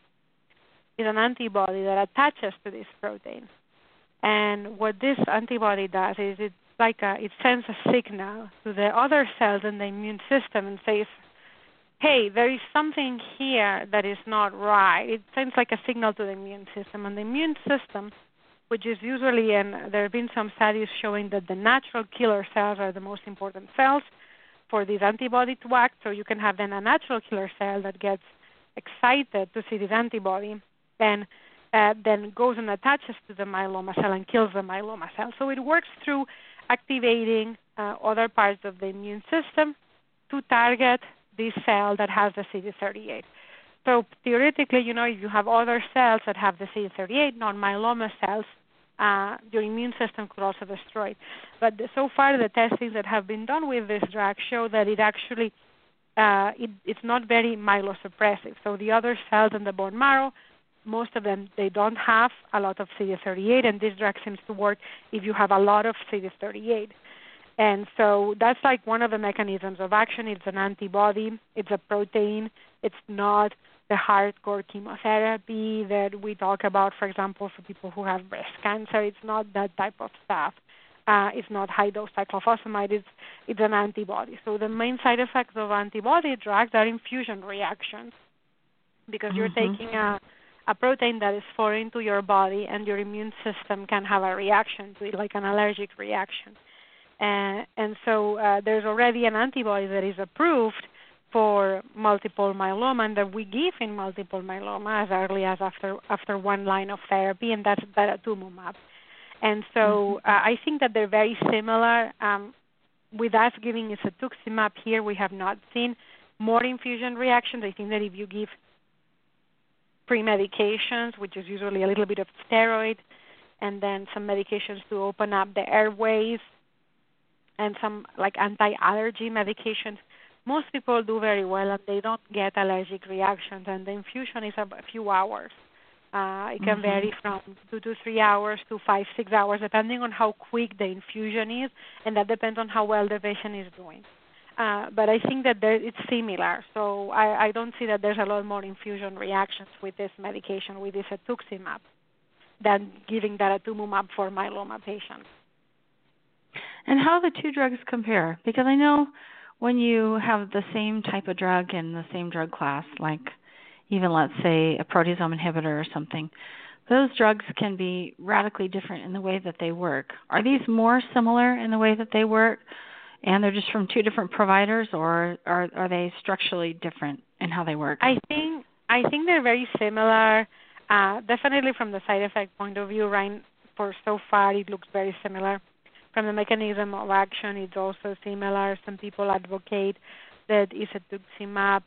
is an antibody that attaches to this protein. And what this antibody does is it like a, it sends a signal to the other cells in the immune system and says, "Hey, there is something here that is not right." It sends like a signal to the immune system, and the immune system, which is usually, and there have been some studies showing that the natural killer cells are the most important cells for this antibody to act. So you can have then a natural killer cell that gets excited to see this antibody, and uh, then goes and attaches to the myeloma cell and kills the myeloma cell. So it works through activating uh, other parts of the immune system to target this cell that has the CD38. So theoretically, you know, if you have other cells that have the CD38, non-myeloma cells, uh, your immune system could also destroy it. But so far, the testings that have been done with this drug show that it actually uh, it, it's not very myelosuppressive. So the other cells in the bone marrow, most of them they don't have a lot of CD38, and this drug seems to work if you have a lot of CD38. And so that's like one of the mechanisms of action. It's an antibody. It's a protein. It's not the hardcore chemotherapy that we talk about, for example, for people who have breast cancer. It's not that type of stuff. Uh, it's not high dose cyclophosphamide. It's it's an antibody. So the main side effects of antibody drugs are infusion reactions, because mm-hmm. you're taking a a protein that is foreign to your body, and your immune system can have a reaction to it, like an allergic reaction. And, and so uh, there's already an antibody that is approved for multiple myeloma and that we give in multiple myeloma as early as after after one line of therapy, and that's daratumumab. And so mm-hmm. uh, I think that they're very similar. Um, with us giving isatuximab here, we have not seen more infusion reactions. I think that if you give pre-medications, which is usually a little bit of steroid, and then some medications to open up the airways, and some like anti-allergy medications, most people do very well and they don't get allergic reactions and the infusion is a few hours. Uh, it can mm-hmm. vary from two to three hours to five six hours depending on how quick the infusion is and that depends on how well the patient is doing uh, but I think that there, it's similar. So I, I don't see that there's a lot more infusion reactions with this medication, with this isatuximab, than giving daratumumab for myeloma patients.
And how the two drugs compare? Because I know when you have the same type of drug in the same drug class, like even let's say a proteasome inhibitor or something, those drugs can be radically different in the way that they work. Are these more similar in the way that they work, and they're just from two different providers, or are are they structurally different in how they work?
I think I think they're very similar. Uh, definitely from the side effect point of view, right? For so far, it looks very similar from the mechanism of action, it's also similar. Some people advocate that isatuximab,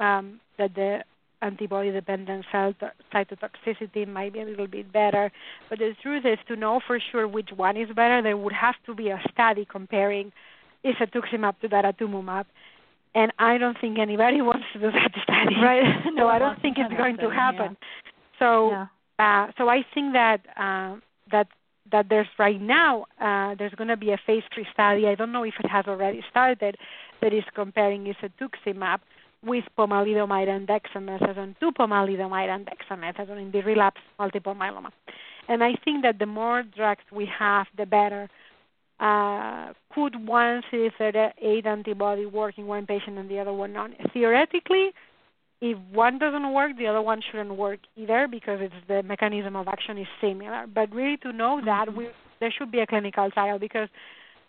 um, that the antibody-dependent cell cytotoxicity might be a little bit better. But the truth is, to know for sure which one is better, there would have to be a study comparing isatuximab to daratumumab. And I don't think anybody wants to do that study.
Right.
no, I don't think it's going to happen.
Yeah.
So,
yeah.
Uh, so I think that uh, that that there's right now uh, there's going to be a phase three study. I don't know if it has already started that is comparing isatuximab with pomalidomide and dexamethasone to pomalidomide and dexamethasone in the relapsed multiple myeloma. And I think that the more drugs we have, the better. Uh, could one CD38 antibody work in one patient and the other one not? Theoretically, if one doesn't work, the other one shouldn't work either because it's the mechanism of action is similar. But really, to know that, mm-hmm. we, there should be a clinical trial because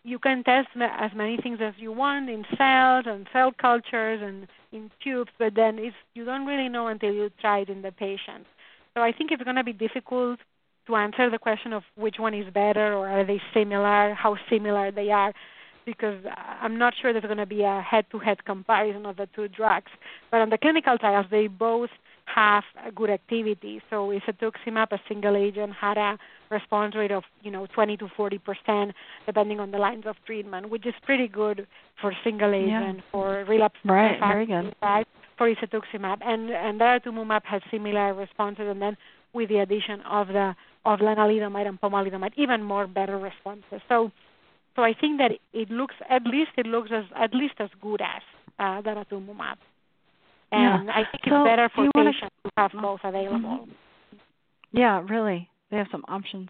you can test as many things as you want in cells and cell cultures and in tubes, but then it's, you don't really know until you try it in the patient. So I think it's going to be difficult to answer the question of which one is better or are they similar, how similar they are because I'm not sure there's going to be a head-to-head comparison of the two drugs. But on the clinical trials, they both have a good activity. So isatuximab, a single agent, had a response rate of you know 20 to 40 percent, depending on the lines of treatment, which is pretty good for single agent
yeah.
for relapse.
Right, very good.
For isatuximab, and and daratumumab has similar responses, and then with the addition of the of lenalidomide and pomalidomide, even more better responses. So so I think that it looks at least it looks as at least as good as uh, daratumumab. And
yeah.
I think
so
it's better for
patients
to have both available.
Mm-hmm. Yeah, really. They have some options.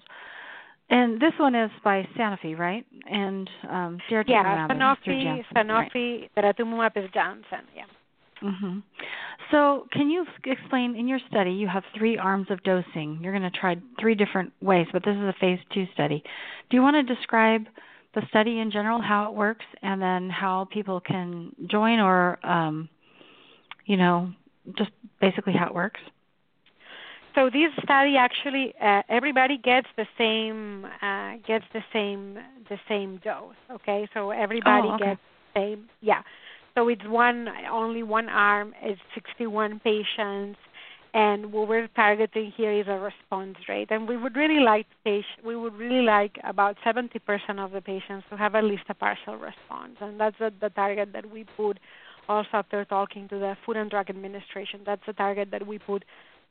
And this one is by Sanofi, right? And um,
yeah, Sanofi,
Sanofi,
right. daratumumab is Janssen. Yeah.
Mhm. So, can you explain in your study you have three arms of dosing. You're going to try three different ways, but this is a phase 2 study. Do you want to describe the study in general, how it works, and then how people can join or, um, you know, just basically how it works?
so this study actually uh, everybody gets the same uh, gets the same the same dose. Okay, so everybody
oh, okay.
gets the same. Yeah. So it's one only one arm. It's 61 patients, and what we're targeting here is a response rate. And we would really like patient, we would really like about 70% of the patients to have at least a partial response, and that's the, the target that we put. Also, after talking to the Food and Drug Administration, that's the target that we put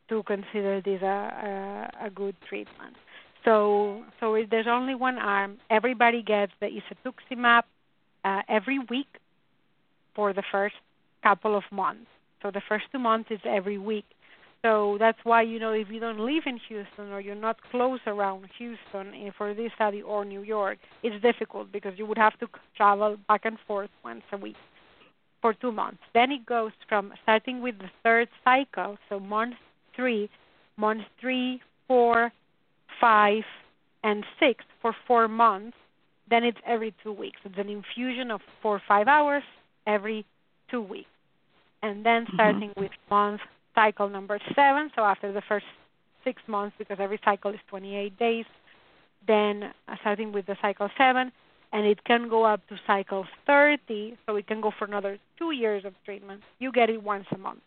to consider this a, a, a good treatment. So, so if there's only one arm, everybody gets the isatuximab uh, every week for the first couple of months. So the first two months is every week. So that's why you know if you don't live in Houston or you're not close around Houston eh, for this study or New York, it's difficult because you would have to travel back and forth once a week for two months. Then it goes from starting with the third cycle, so month three, month three, four, five, and six for four months. Then it's every two weeks. It's an infusion of four five hours every two weeks. And then starting mm-hmm. with month cycle number seven, so after the first six months, because every cycle is 28 days, then uh, starting with the cycle seven, and it can go up to cycle 30, so it can go for another two years of treatment. You get it once a month.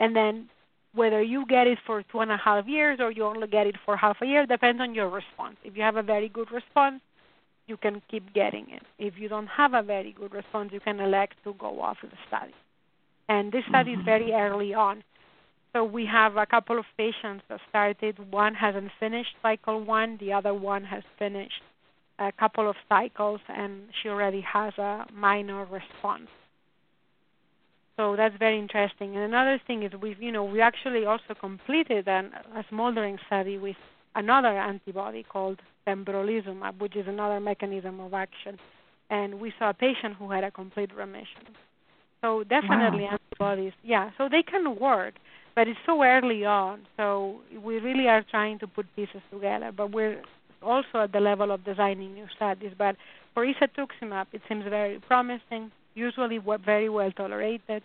And then whether you get it for two and a half years or you only get it for half a year depends on your response. If you have a very good response, you can keep getting it. If you don't have a very good response, you can elect to go off the study. And this study mm-hmm. is very early on. So we have a couple of patients that started. One hasn't finished cycle one, the other one has finished a couple of cycles, and she already has a minor response. So that's very interesting. And another thing is we've, you know, we actually also completed an, a smoldering study with another antibody called pembrolizumab, which is another mechanism of action. And we saw a patient who had a complete remission. So definitely wow. antibodies, yeah. So they can work, but it's so early on. So we really are trying to put pieces together. But we're also at the level of designing new studies. But for isatuximab, it seems very promising usually very well tolerated.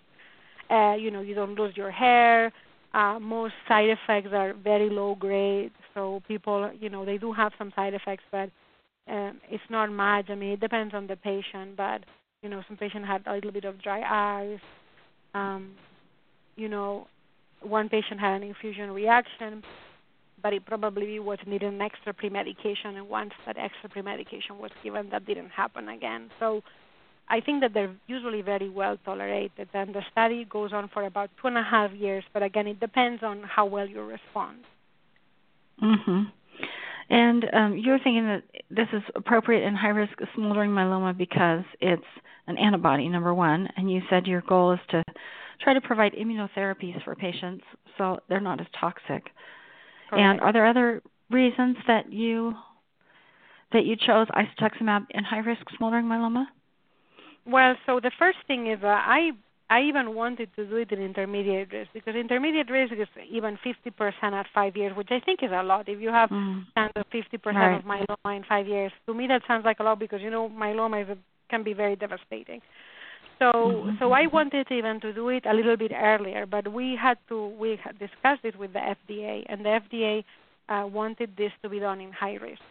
Uh, you know, you don't lose your hair. Uh, most side effects are very low grade, so people, you know, they do have some side effects, but um, it's not much. I mean, it depends on the patient, but you know, some patient had a little bit of dry eyes. Um, you know, one patient had an infusion reaction, but it probably was needing an extra pre-medication, and once that extra pre-medication was given, that didn't happen again. So I think that they're usually very well tolerated, and the study goes on for about two and a half years. But again, it depends on how well you respond.
Mhm. And um, you're thinking that this is appropriate in high-risk smoldering myeloma because it's an antibody, number one, and you said your goal is to try to provide immunotherapies for patients so they're not as toxic. Correct. And are there other reasons that you that you chose isatuximab in high-risk smoldering myeloma?
Well, so the first thing is uh, I I even wanted to do it in intermediate risk because intermediate risk is even 50% at five years, which I think is a lot. If you have mm. kind of 50% right. of myeloma in five years, to me that sounds like a lot because you know myeloma is a, can be very devastating. So mm-hmm. so I wanted even to do it a little bit earlier, but we had to we had discussed it with the FDA, and the FDA uh, wanted this to be done in high risk.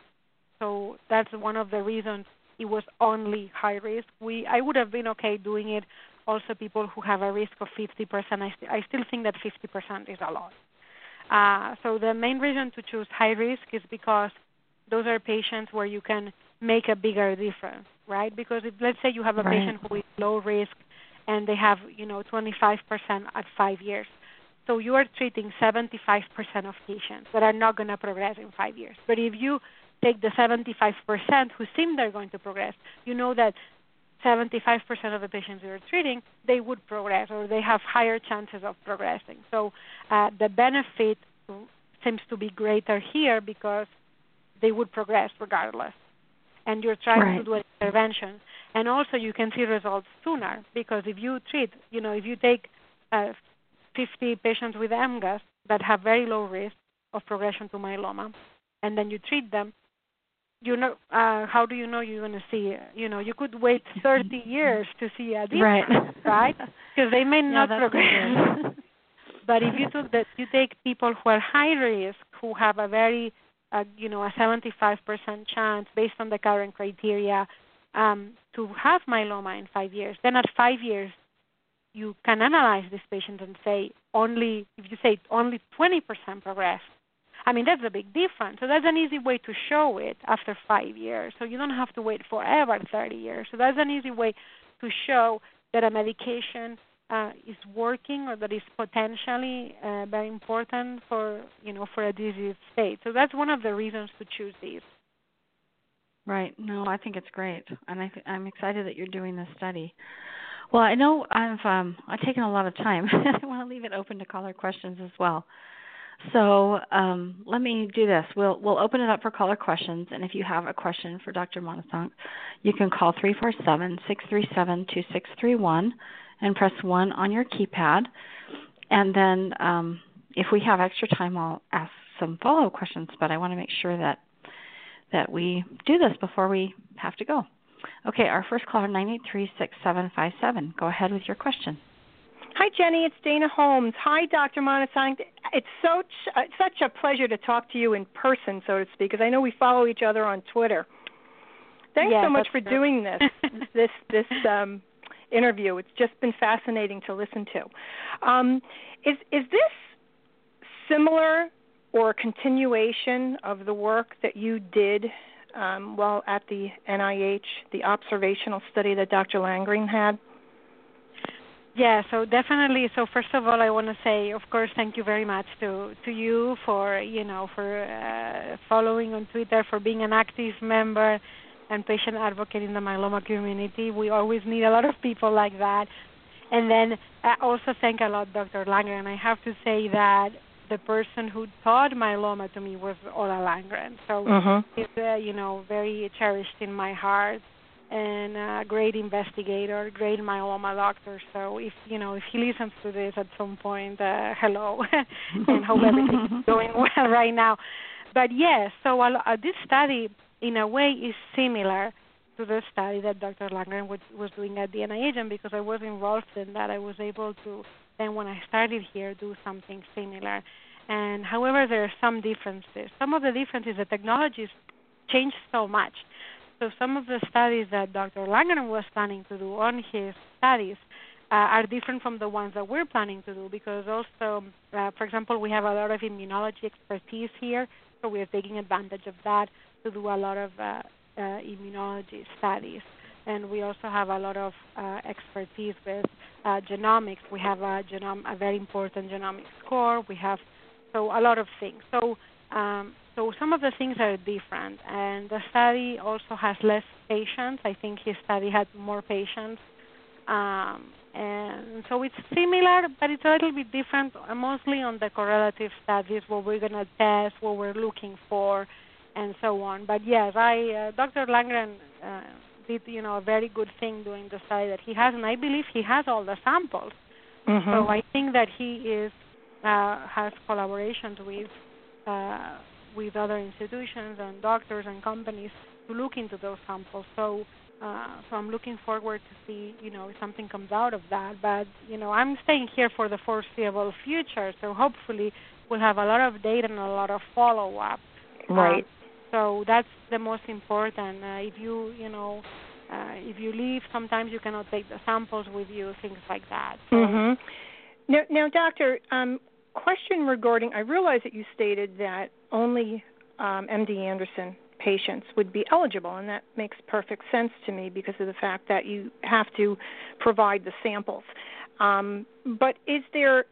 So that's one of the reasons it was only high risk. We I would have been okay doing it. Also, people who have a risk of 50%, I, st- I still think that 50% is a lot. Uh, so the main reason to choose high risk is because those are patients where you can make a bigger difference, right? Because if let's say you have a right. patient who is low risk and they have you know 25% at five years, so you are treating 75% of patients that are not going to progress in five years. But if you take the 75% who seem they're going to progress, you know that 75% of the patients we are treating, they would progress or they have higher chances of progressing. So uh, the benefit seems to be greater here because they would progress regardless. And you're trying right. to do an intervention. And also you can see results sooner because if you treat, you know, if you take uh, 50 patients with MGUS that have very low risk of progression to myeloma, and then you treat them, you know uh, how do you know you're going to see it? you know you could wait 30 years to see a difference right right because they may not progress But if you took that, you take people who are high risk, who have a very, uh, you know, a 75% chance based on the current criteria um, to have myeloma in five years. Then at five years, you can analyze this patient and say only if you say only 20% progressed. I mean that's a big difference. So that's an easy way to show it after five years. So you don't have to wait forever, 30 years. So that's an easy way to show that a medication uh, is working or that is potentially uh, very important for you know for a disease state. So that's one of the reasons to choose these.
Right. No, I think it's great, and I th- I'm excited that you're doing this study. Well, I know I've um, I've taken a lot of time. I want to leave it open to caller questions as well. So um, let me do this. We'll we'll open it up for caller questions, and if you have a question for Dr. Manasanch, you can call three four seven six three seven two six three one and press one on your keypad. And then um, if we have extra time, I'll ask some follow-up questions. But I want to make sure that that we do this before we have to go. Okay, our first caller, 9836757. Go ahead with your question.
Hi, Jenny. It's Dana Holmes. Hi, Dr. Manasanch. It's so uh, such a pleasure to talk to you in person, so to speak, because I know we follow each other on Twitter. Thanks
yes,
so much for
true.
doing this this this um, interview. It's just been fascinating to listen to. Um, is is this similar or a continuation of the work that you did um, while at the NIH, the observational study that Dr. Landgren had?
Yeah, so definitely. So first of all, I want to say, of course, thank you very much to to you for you know for uh, following on Twitter, for being an active member and patient advocate in the myeloma community. We always need a lot of people like that. And then I also thank a lot Dr. Landgren. I have to say that the person who taught myeloma to me was Ola Landgren. So
uh-huh.
he's uh, you know very cherished in my heart and a great investigator, great myeloma doctor. So if you know if he listens to this at some point, uh, hello, and hope everything's going well right now. But yes, so uh, this study in a way is similar to the study that Dr. Landgren was, was doing at the NIH, and because I was involved in that, I was able to then when I started here do something similar. And however, there are some differences. Some of the differences, the technologies changed so much. So some of the studies that Dr. Landgren was planning to do on his studies uh, are different from the ones that we're planning to do because also, uh, for example, we have a lot of immunology expertise here, so we are taking advantage of that to do a lot of uh, uh, immunology studies. And we also have a lot of uh, expertise with uh, genomics. We have a, genome, a very important genomics core. We have so a lot of things. So um, so some of the things are different, and the study also has less patients. I think his study had more patients, um, and so it's similar, but it's a little bit different. Mostly on the correlative studies, what we're going to test, what we're looking for, and so on. But yes, I uh, Dr. Landgren uh, did you know a very good thing doing the study that he has, and I believe he has all the samples.
Mm-hmm.
So I think that he is uh, has collaborations with uh, with other institutions and doctors and companies to look into those samples. So uh, so I'm looking forward to see you know if something comes out of that. But you know I'm staying here for the foreseeable future, so hopefully we'll have a lot of data and a lot of follow up.
Right.
Um, so that's the most important. Uh, if you you know uh, if you leave, sometimes you cannot take the samples with you, things like that. So,
mm-hmm. Now, now, doctor, um, question regarding. I realize that you stated that only um, MD Anderson patients would be eligible, and that makes perfect sense to me because of the fact that you have to provide the samples. Um, but is there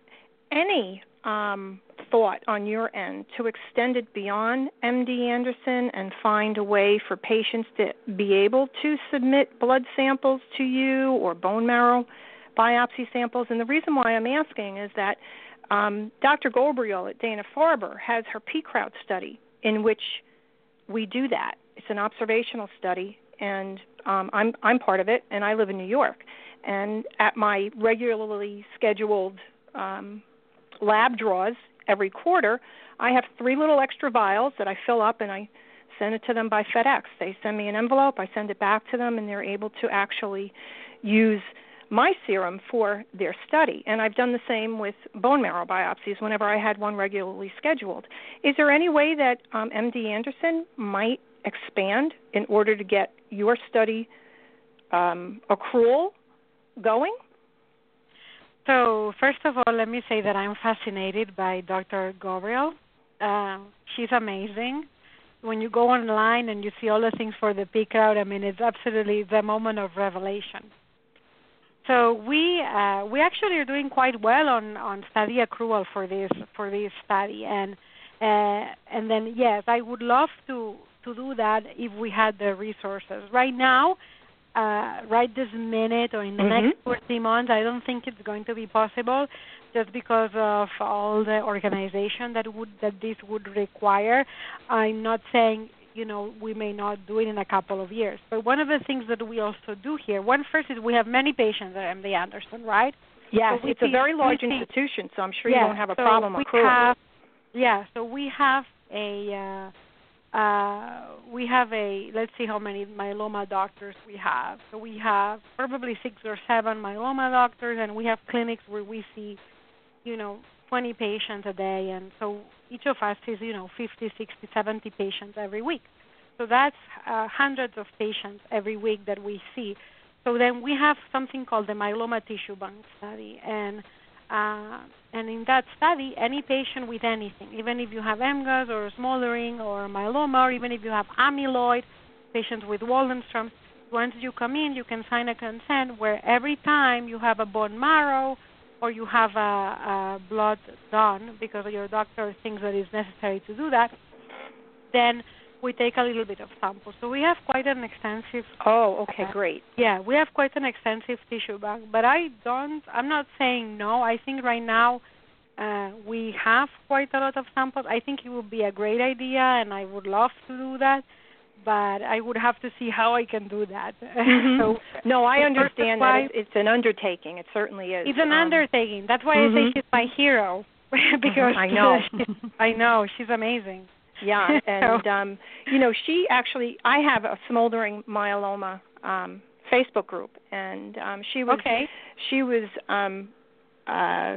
any um, thought on your end to extend it beyond MD Anderson and find a way for patients to be able to submit blood samples to you or bone marrow biopsy samples? And the reason why I'm asking is that um, Dr. Ghobrial at Dana Farber has her P-Crowd study in which we do that. It's an observational study, and um, I'm I'm part of it, and I live in New York. And at my regularly scheduled um, lab draws every quarter, I have three little extra vials that I fill up and I send it to them by FedEx. They send me an envelope, I send it back to them, and they're able to actually use my serum for their study. And I've done the same with bone marrow biopsies whenever I had one regularly scheduled. Is there any way that um, MD Anderson might expand in order to get your study um, accrual going?
So, first of all, let me say that I'm fascinated by Dr. Ghobrial. Uh, she's amazing. When you go online and you see all the things for the PCROWD, I mean, it's absolutely the moment of revelation. So we uh, we actually are doing quite well on on study accrual for this for this study, and uh, and then yes, I would love to to do that if we had the resources. Right now, uh, right this minute or in the
mm-hmm.
next two or three months, I don't think it's going to be possible, just because of all the organization that would that this would require. I'm not saying you know we may not do it in a couple of years. But one of the things that we also do here, one first is we have many patients at MD Anderson, right?
Yes,
so
it's
see,
a very large institution, so I'm sure
yeah,
you won't have a
so
problem
we
accruing.
Have, yeah, so we have a uh, uh, we have a let's see how many myeloma doctors we have. So we have probably six or seven myeloma doctors, and we have clinics where we see, you know, 20 patients a day, and so each of us sees, you know, 50, 60, 70 patients every week. So that's uh, hundreds of patients every week that we see. So then we have something called the myeloma tissue bank study, and uh, and in that study, any patient with anything, even if you have MGUS or smoldering or myeloma, or even if you have amyloid, patients with Waldenström, once you come in, you can sign a consent where every time you have a bone marrow or you have a, a blood done because your doctor thinks that it's necessary to do that, then we take a little bit of sample. So we have quite an extensive.
Oh, okay,
uh,
great.
Yeah, we have quite an extensive tissue bank. But I don't. I'm not saying no. I think right now uh, we have quite a lot of samples. I think it would be a great idea, and I would love to do that. But I would have to see how I can do that.
Mm-hmm.
so,
no, I understand that it's, it's an undertaking. It certainly is.
It's an
um,
undertaking. That's why
mm-hmm.
I say she's my hero because
I know.
I know she's amazing.
Yeah, and um, you know, she actually I have a smoldering myeloma um Facebook group and um she was
okay.
she was um uh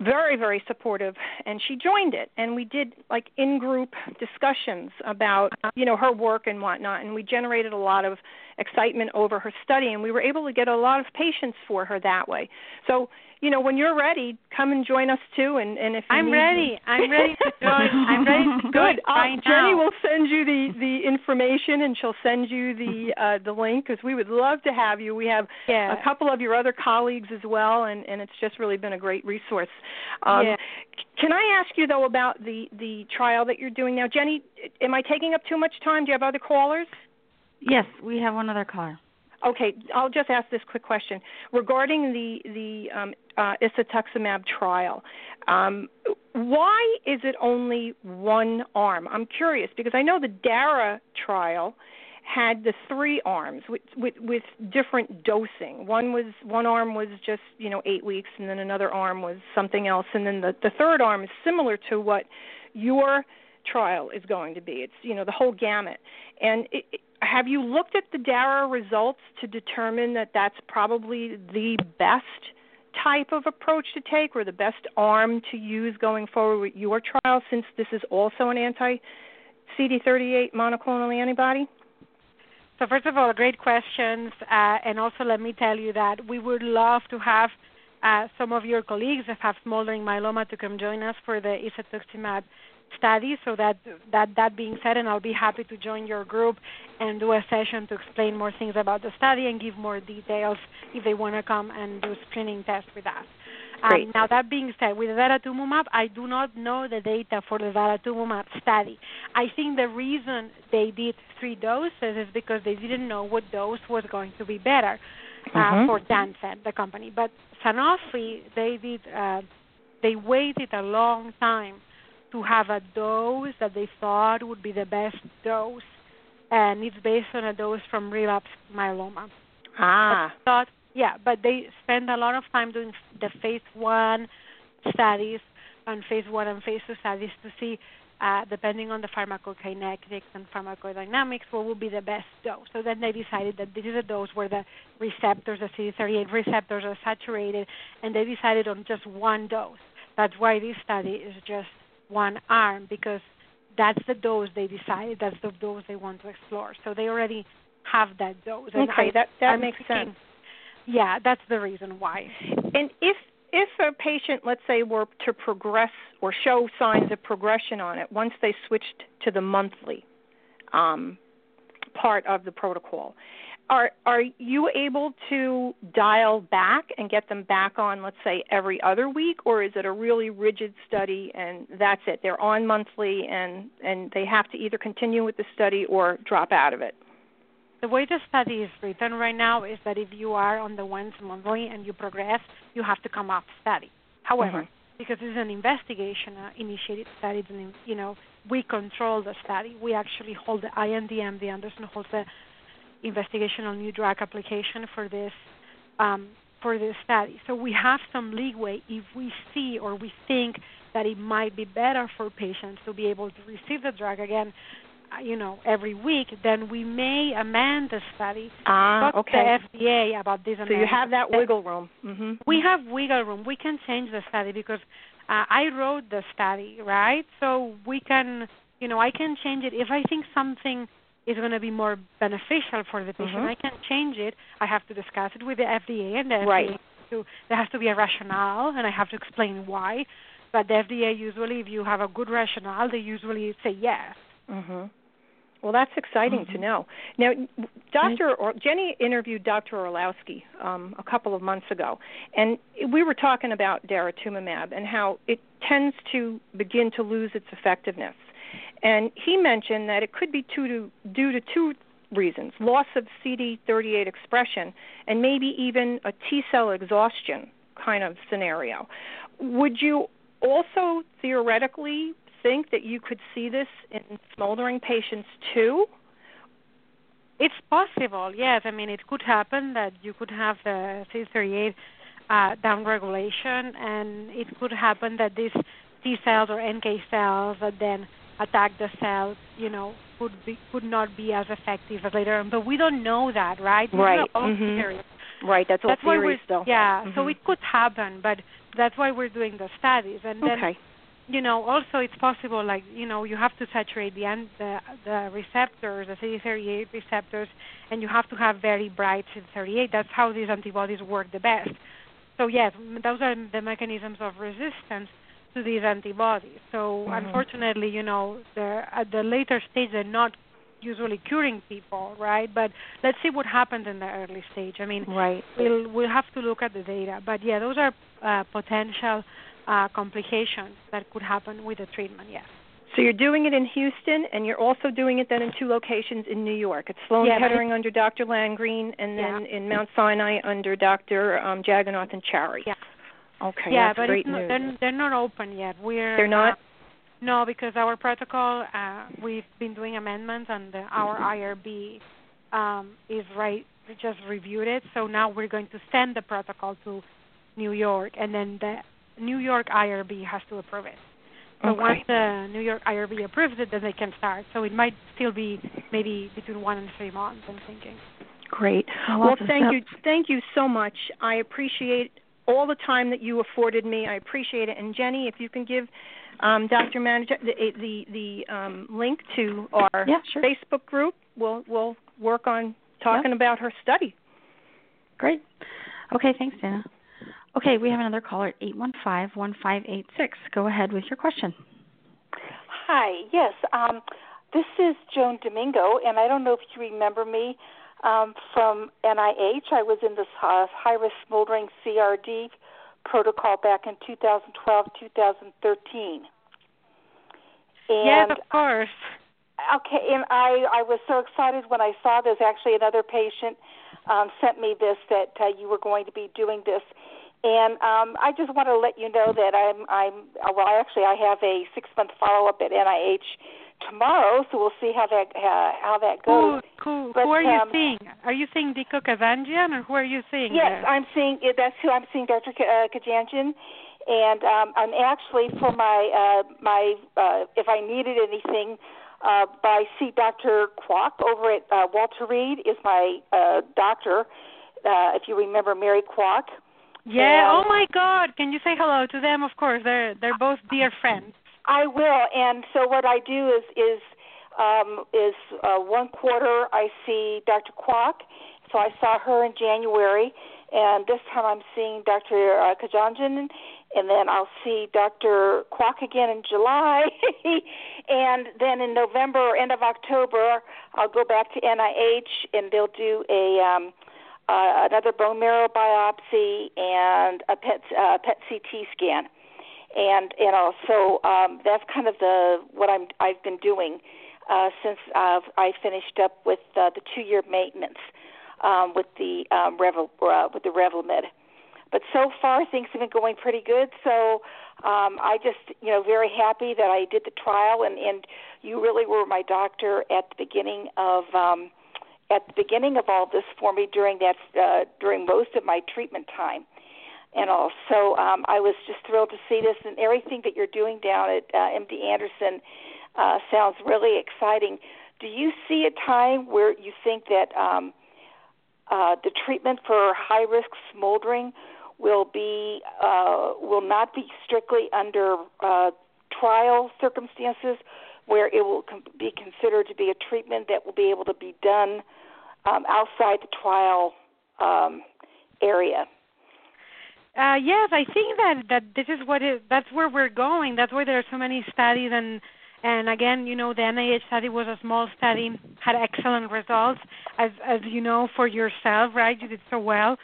very very supportive and she joined it. And we did like in group discussions about you know her work and whatnot and we generated a lot of excitement over her study and we were able to get a lot of patients for her that way. So you know, when you're ready, come and join us too. And, and if you
I'm
need
ready, I'm ready to join. I'm ready to join
Good.
right
uh, Jenny
now.
will send you the the information, and she'll send you the uh, the link because we would love to have you. We have
yeah.
a couple of your other colleagues as well, and and it's just really been a great resource. Um,
yeah.
Can I ask you though about the the trial that you're doing now, Jenny? Am I taking up too much time? Do you have other callers?
Yes, we have one other caller.
Okay, I'll just ask this quick question regarding the the um, uh, isatuximab trial. Um, why is it only one arm? I'm curious because I know the DARA trial had the three arms with, with with different dosing. One was one arm was just you know eight weeks, and then another arm was something else, and then the the third arm is similar to what your trial is going to be. It's you know the whole gamut. And it, have you looked at the DARA results to determine that that's probably the best type of approach to take or the best arm to use going forward with your trial since this is also an anti CD38 monoclonal antibody?
So first of all, great questions, uh, and also let me tell you that we would love to have uh, some of your colleagues that have smoldering myeloma to come join us for the isatuximab study. So that that that being said, and I'll be happy to join your group and do a session to explain more things about the study and give more details if they want to come and do screening tests with us. Um, now that being said, with the daratumumab, I do not know the data for the daratumumab study. I think the reason they did three doses is because they didn't know what dose was going to be better uh,
Mhm.
for Janssen, the company. But Sanofi, they did. Uh, they waited a long time to have a dose that they thought would be the best dose, and it's based on a dose from relapsed myeloma.
Ah.
But thought, yeah, but they spend a lot of time doing the phase one studies and phase one and phase two studies to see uh, depending on the pharmacokinetics and pharmacodynamics, what would be the best dose. So then they decided that this is a dose where the receptors, the CD38 receptors, are saturated, and they decided on just one dose. That's why this study is just one arm because that's the dose they decided. That's the dose they want to explore. So they already have that dose.
And okay, I, that that I'm makes thinking, sense.
Yeah, that's the reason why.
And if if a patient, let's say, were to progress or show signs of progression on it once they switched to the monthly um, part of the protocol, are are you able to dial back and get them back on, let's say, every other week, or is it a really rigid study and that's it? They're on monthly and and they have to either continue with the study or drop out of it
the way the study is written right now is that if you are on the once monthly and you progress, you have to come off study. However, mm-hmm. because this is an investigation uh, initiated study, and you know we control the study. We actually hold the IND. MD Anderson holds the investigational new drug application for this um, for this study. So we have some leeway if we see or we think that it might be better for patients to be able to receive the drug again uh, you know every week, then we may amend the study.
Ah,
talk
okay.
To the FDA about this.
So you have that wiggle room. Mm-hmm.
We have wiggle room. We can change the study because uh, I wrote the study, right? So we can, you know, I can change it if I think something is going to be more beneficial for the patient.
Mm-hmm.
I can't change it. I have to discuss it with the FDA, and the
right.
FDA to, there has to be a rationale, and I have to explain why. But the FDA usually, if you have a good rationale, they usually say yes.
Mhm. Well, that's exciting
mm-hmm.
to know. Now, Dr. Or, Jenny interviewed Dr. Orlowski um, a couple of months ago, and we were talking about daratumumab and how it tends to begin to lose its effectiveness. And he mentioned that it could be to, due to two reasons loss of CD38 expression and maybe even a T cell exhaustion kind of scenario. Would you also theoretically think that you could see this in smoldering patients too?
It's possible, yes. I mean, it could happen that you could have the CD38 uh, downregulation, and it could happen that these T cells or NK cells that then attack the cells, you know, could be could not be as effective as later on. But we don't know that, right?
right.
Mm-hmm.
Right. That's all
that's
theories,
why
we're,
still. Yeah.
Mm-hmm.
So it could happen, but that's why we're doing the studies. And then
okay
you know, also it's possible, like you know, you have to saturate the end, the, the receptors, the CD38 receptors, and you have to have very bright CD38. That's how these antibodies work the best. So yes, those are the mechanisms of resistance to these antibodies. So
mm-hmm.
unfortunately, you know, at the later stage, they're not usually curing people, right? But let's see what happens in the early stage. I mean,
right.
we'll we'll have to look at the data. But yeah, those are uh, potential uh, complications that could happen with the treatment. Yes.
So you're doing it in Houston, and you're also doing it then in two locations in New York. It's Sloan
yeah,
Kettering under Dr. Landgren, and then
yeah.
in Mount Sinai under Dr. Um, Jagannath and Chari.
Yeah.
Okay.
Yeah,
that's
but
great
not,
news.
They're, they're not open yet. We're
they're not.
Uh, no, because our protocol, uh, we've been doing amendments, and the, our IRB um, is right. We just reviewed it, so now we're going to send the protocol to New York, and then the New York IRB has to approve it. So
okay.
once the New York IRB approves it, then they can start. So it might still be maybe between one and three months. I'm thinking.
Great. Well, thank you, thank you so much. I appreciate all the time that you afforded me. I appreciate it. And Jenny, if you can give um, Dr. Manasanch the the, the um, link to our
yeah, sure.
Facebook group, we'll we'll work on talking
yeah.
about her study.
Great. Okay, thanks, Dana. Okay, we have another caller at 815-1586. Go ahead with your question.
Hi, yes. Um, this is Joan Domingo, and I don't know if you remember me um, from NIH. I was in this uh, high risk smoldering CRD protocol back in 2012 2013.
yes, of course.
Okay, and I I was so excited when I saw this. Actually, another patient um, sent me this that uh, you were going to be doing this, and um, I just want to let you know that I'm I'm well. Actually, I have a six month follow up at NIH tomorrow, so we'll see how that uh, how that goes.
Cool, cool.
But,
who are you
um,
seeing? Are you seeing Dickran Kazandjian, or who are you seeing?
Yes,
there?
I'm seeing. That's who I'm seeing, Dr. K- uh, Kajanjian, and um, I'm actually for my uh, my uh, if I needed anything. Uh, by see Dr. Kwok over at uh, Walter Reed is my uh, doctor. Uh, if you remember Mary Kwok.
Yeah. And oh my God! Can you say hello to them? Of course, they're they're both dear friends.
I will. And so what I do is is um, is uh, one quarter I see Dr. Kwok. So I saw her in January, and this time I'm seeing Dr. Uh, Kajanjan, and then I'll see Dr. Kwok again in July, and then in November or end of October I'll go back to NIH and they'll do a um, uh, another bone marrow biopsy and a PET uh, PET CT scan, and you know so um, that's kind of the what I'm I've been doing uh, since uh, I finished up with uh, the two year maintenance um, with the um, Revel uh, with the Revlimid. But so far things have been going pretty good. So um, I just you know very happy that I did the trial and and you really were my doctor at the beginning of. Um, at the beginning of all this for me during that uh, during most of my treatment time and all. So um, I was just thrilled to see this and everything that you're doing down at uh, MD Anderson uh, sounds really exciting. Do you see a time where you think that um, uh, the treatment for high risk smoldering will be uh, will not be strictly under uh, trial circumstances, where it will com- be considered to be a treatment that will be able to be done um, outside the trial um, area.
Uh, yes, I think that that this is what it, that's where we're going. That's why there are so many studies and and again, you know, the NIH study was a small study, had excellent results, as as you know for yourself, right? You did so well.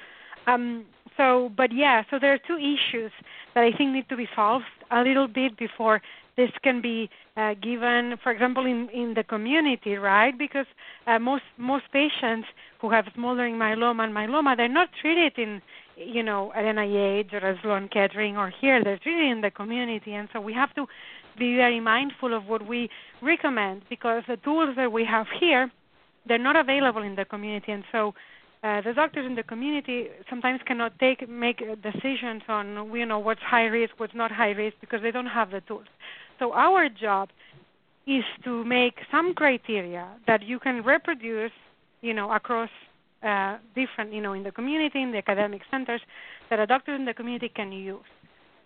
Um, so, but yeah, so there are two issues that I think need to be solved a little bit before this can be uh, given, for example, in, in the community, right? Because uh, most most patients who have smoldering myeloma and myeloma, they're not treated in, you know, at NIH or at Sloan Kettering or here. They're treated in the community, and so we have to be very mindful of what we recommend because the tools that we have here, they're not available in the community, and so uh, the doctors in the community sometimes cannot take make decisions on you know what's high risk, what's not high risk because they don't have the tools. So our job is to make some criteria that you can reproduce, you know, across uh, different, you know, in the community, in the academic centers, that a doctor in the community can use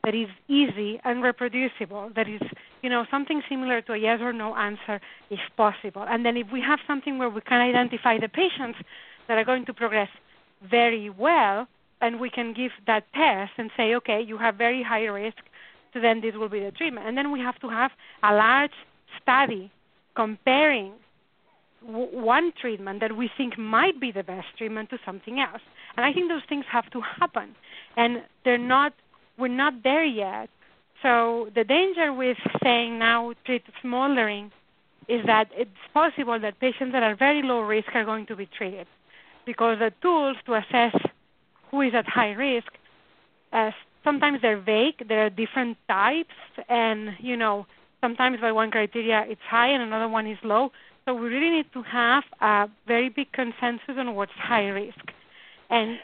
that is easy and reproducible, that is, you know, something similar to a yes or no answer if possible. And then if we have something where we can identify the patients that are going to progress very well, and we can give that test and say, okay, you have very high risk, so then this will be the treatment. And then we have to have a large study comparing w- one treatment that we think might be the best treatment to something else. And I think those things have to happen. And they're not we're not there yet. So the danger with saying now treat smoldering is that it's possible that patients that are very low risk are going to be treated because the tools to assess who is at high risk uh, sometimes they're vague. There are different types, and you know sometimes by one criteria it's high and another one is low. So we really need to have a very big consensus on what's high risk. And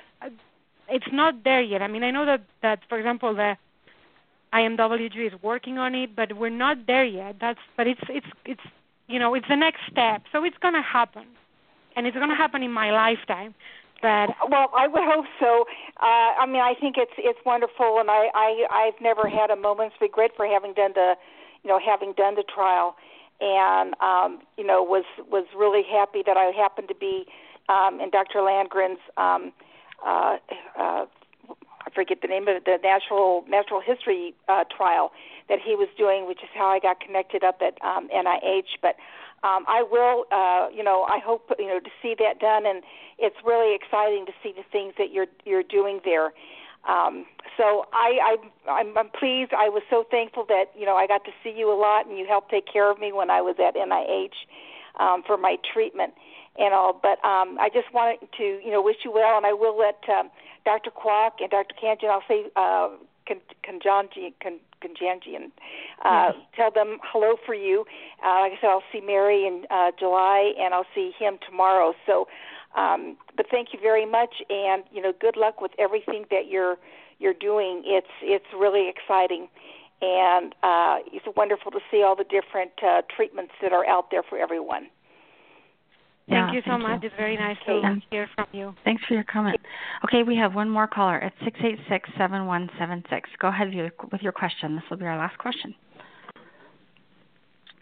it's not there yet. I mean, I know that that for example the IMWG is working on it, but we're not there yet. That's but it's it's it's you know it's the next step. So it's going to happen, and it's going to happen in my lifetime. But
well, I would hope so. Uh, I mean, I think it's it's wonderful, and I I I've never had a moment's regret for having done the, you know, having done the trial, and um, you know was was really happy that I happened to be um, in Dr. Landgren's. Um, uh, uh, I forget the name of it, the natural natural history uh, trial that he was doing, which is how I got connected up at um, NIH. But um, I will, uh, you know, I hope you know to see that done, and it's really exciting to see the things that you're you're doing there. Um, so I, I I'm, I'm pleased. I was so thankful that you know I got to see you a lot, and you helped take care of me when I was at NIH um, for my treatment and all. But um, I just wanted to, you know, wish you well, and I will let um, Dr. Kwok and Dr. Kanjan, I'll say uh, Kanjanji, Kanjanjian, uh, yes. tell them hello for you. Uh, like I said, I'll see Mary in uh, July, and I'll see him tomorrow. So, um, but thank you very much, and you know, good luck with everything that you're you're doing. It's it's really exciting, and uh, it's wonderful to see all the different uh, treatments that are out there for everyone.
Yeah,
thank you so
thank
much.
you.
It's very nice to
Yeah.
hear from you.
Thanks for your comment. Okay, we have one more caller at six eight six seven one seven six. Go ahead with your, with your question. This will be our last question.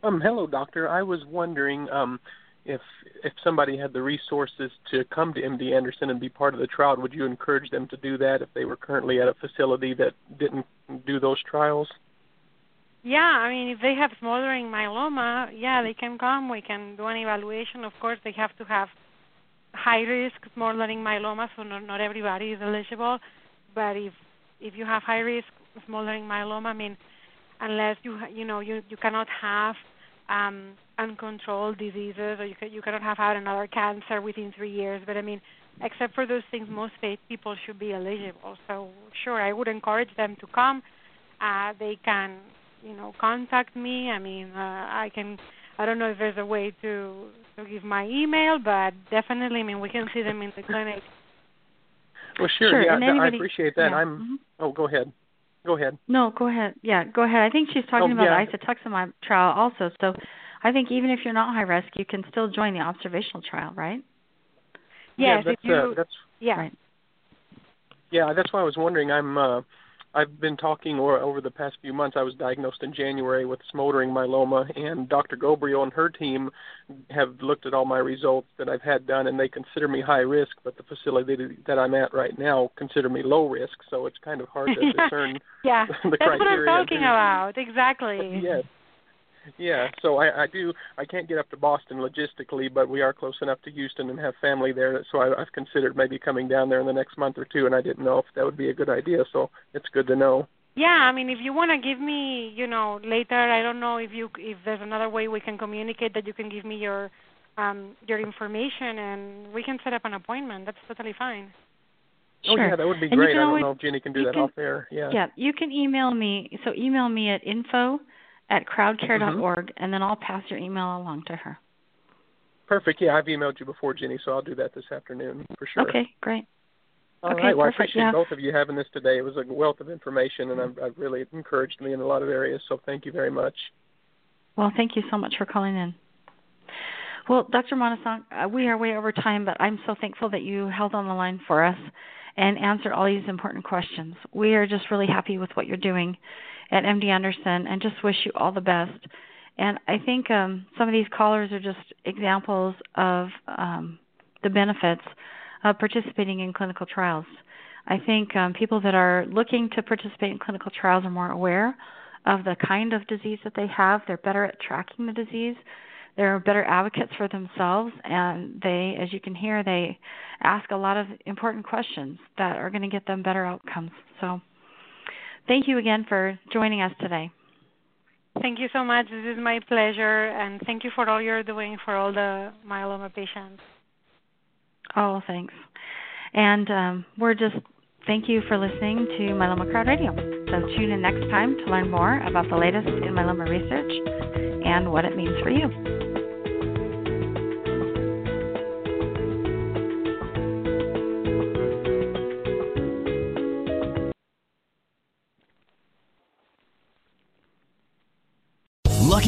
Um, hello, doctor. I was wondering um, if if somebody had the resources to come to MD Anderson and be part of the trial, would you encourage them to do that if they were currently at a facility that didn't do those trials?
Yeah, I mean, if they have smoldering myeloma, yeah, they can come. We can do an evaluation. Of course, they have to have high risk smoldering myeloma, so not, not everybody is eligible. But if if you have high risk smoldering myeloma, I mean, unless you you know you you cannot have um, uncontrolled diseases, or you ca- you cannot have had another cancer within three years. But I mean, except for those things, most pa- people should be eligible. So sure, I would encourage them to come. Uh, they can you know contact me. I mean, uh, I can. I don't know if there's a way to to give my email, but definitely, I mean, we can see them in the clinic.
Well, sure.
Sure,
yeah,
and
I appreciate that.
yeah,
I'm.
mhm.
Oh, go ahead. Go ahead.
No, go ahead. Yeah, go ahead. I think she's talking
Oh,
about
yeah.
the isatuximab trial also. So I think even if you're not high risk, you can still join the observational trial, right?
yeah,
Yes,
that's
if you
uh, that's
yeah.
Right.
Yeah, that's why I was wondering. I'm uh I've been talking or over the past few months I was diagnosed in January with smoldering myeloma and Dr. Ghobrial and her team have looked at all my results that I've had done and they consider me high risk, but the facility that I'm at right now consider me low risk, so it's kind of hard to discern
yeah,
the
that's what I'm talking about. Exactly.
yes. Yeah, so I, I do. I can't get up to Boston logistically, but we are close enough to Houston and have family there. So I, I've considered maybe coming down there in the next month or two, and I didn't know if that would be a good idea. So it's good to know.
Yeah, I mean, if you want to give me, you know, later, I don't know if you if there's another way we can communicate that you can give me your um your information and we can set up an appointment. That's totally fine.
Oh yeah, that would be
And you
great.
can
I don't
always-
know if Jenny can do that
can-
off air. Yeah.
Yeah, you can email me. So email me at info at crowdcare.org, and then I'll pass your email along to her.
Perfect. Yeah, I've emailed you before, Jenny, so I'll do that this afternoon for sure.
Okay, great.
All
okay,
right. Well,
perfect,
I appreciate
yeah.
both of you having this today. It was a wealth of information, and I've, I've really encouraged me in a lot of areas. So thank you very much.
Well, thank you so much for calling in. Well, Dr. Manasanch, uh, we are way over time, but I'm so thankful that you held on the line for us and answered all these important questions. We are just really happy with what you're doing at MD Anderson and just wish you all the best. And I think um, some of these callers are just examples of um, the benefits of participating in clinical trials. I think um, people that are looking to participate in clinical trials are more aware of the kind of disease that they have. They're better at tracking the disease. They're better advocates for themselves, and they, as you can hear, they ask a lot of important questions that are going to get them better outcomes. So, thank you again for joining us today.
Thank you so much. This is my pleasure, and thank you for all you're doing for all the myeloma patients.
Oh, thanks. And um, we're just thank you for listening to Myeloma Crowd Radio. So tune in next time to learn more about the latest in myeloma research and what it means for you.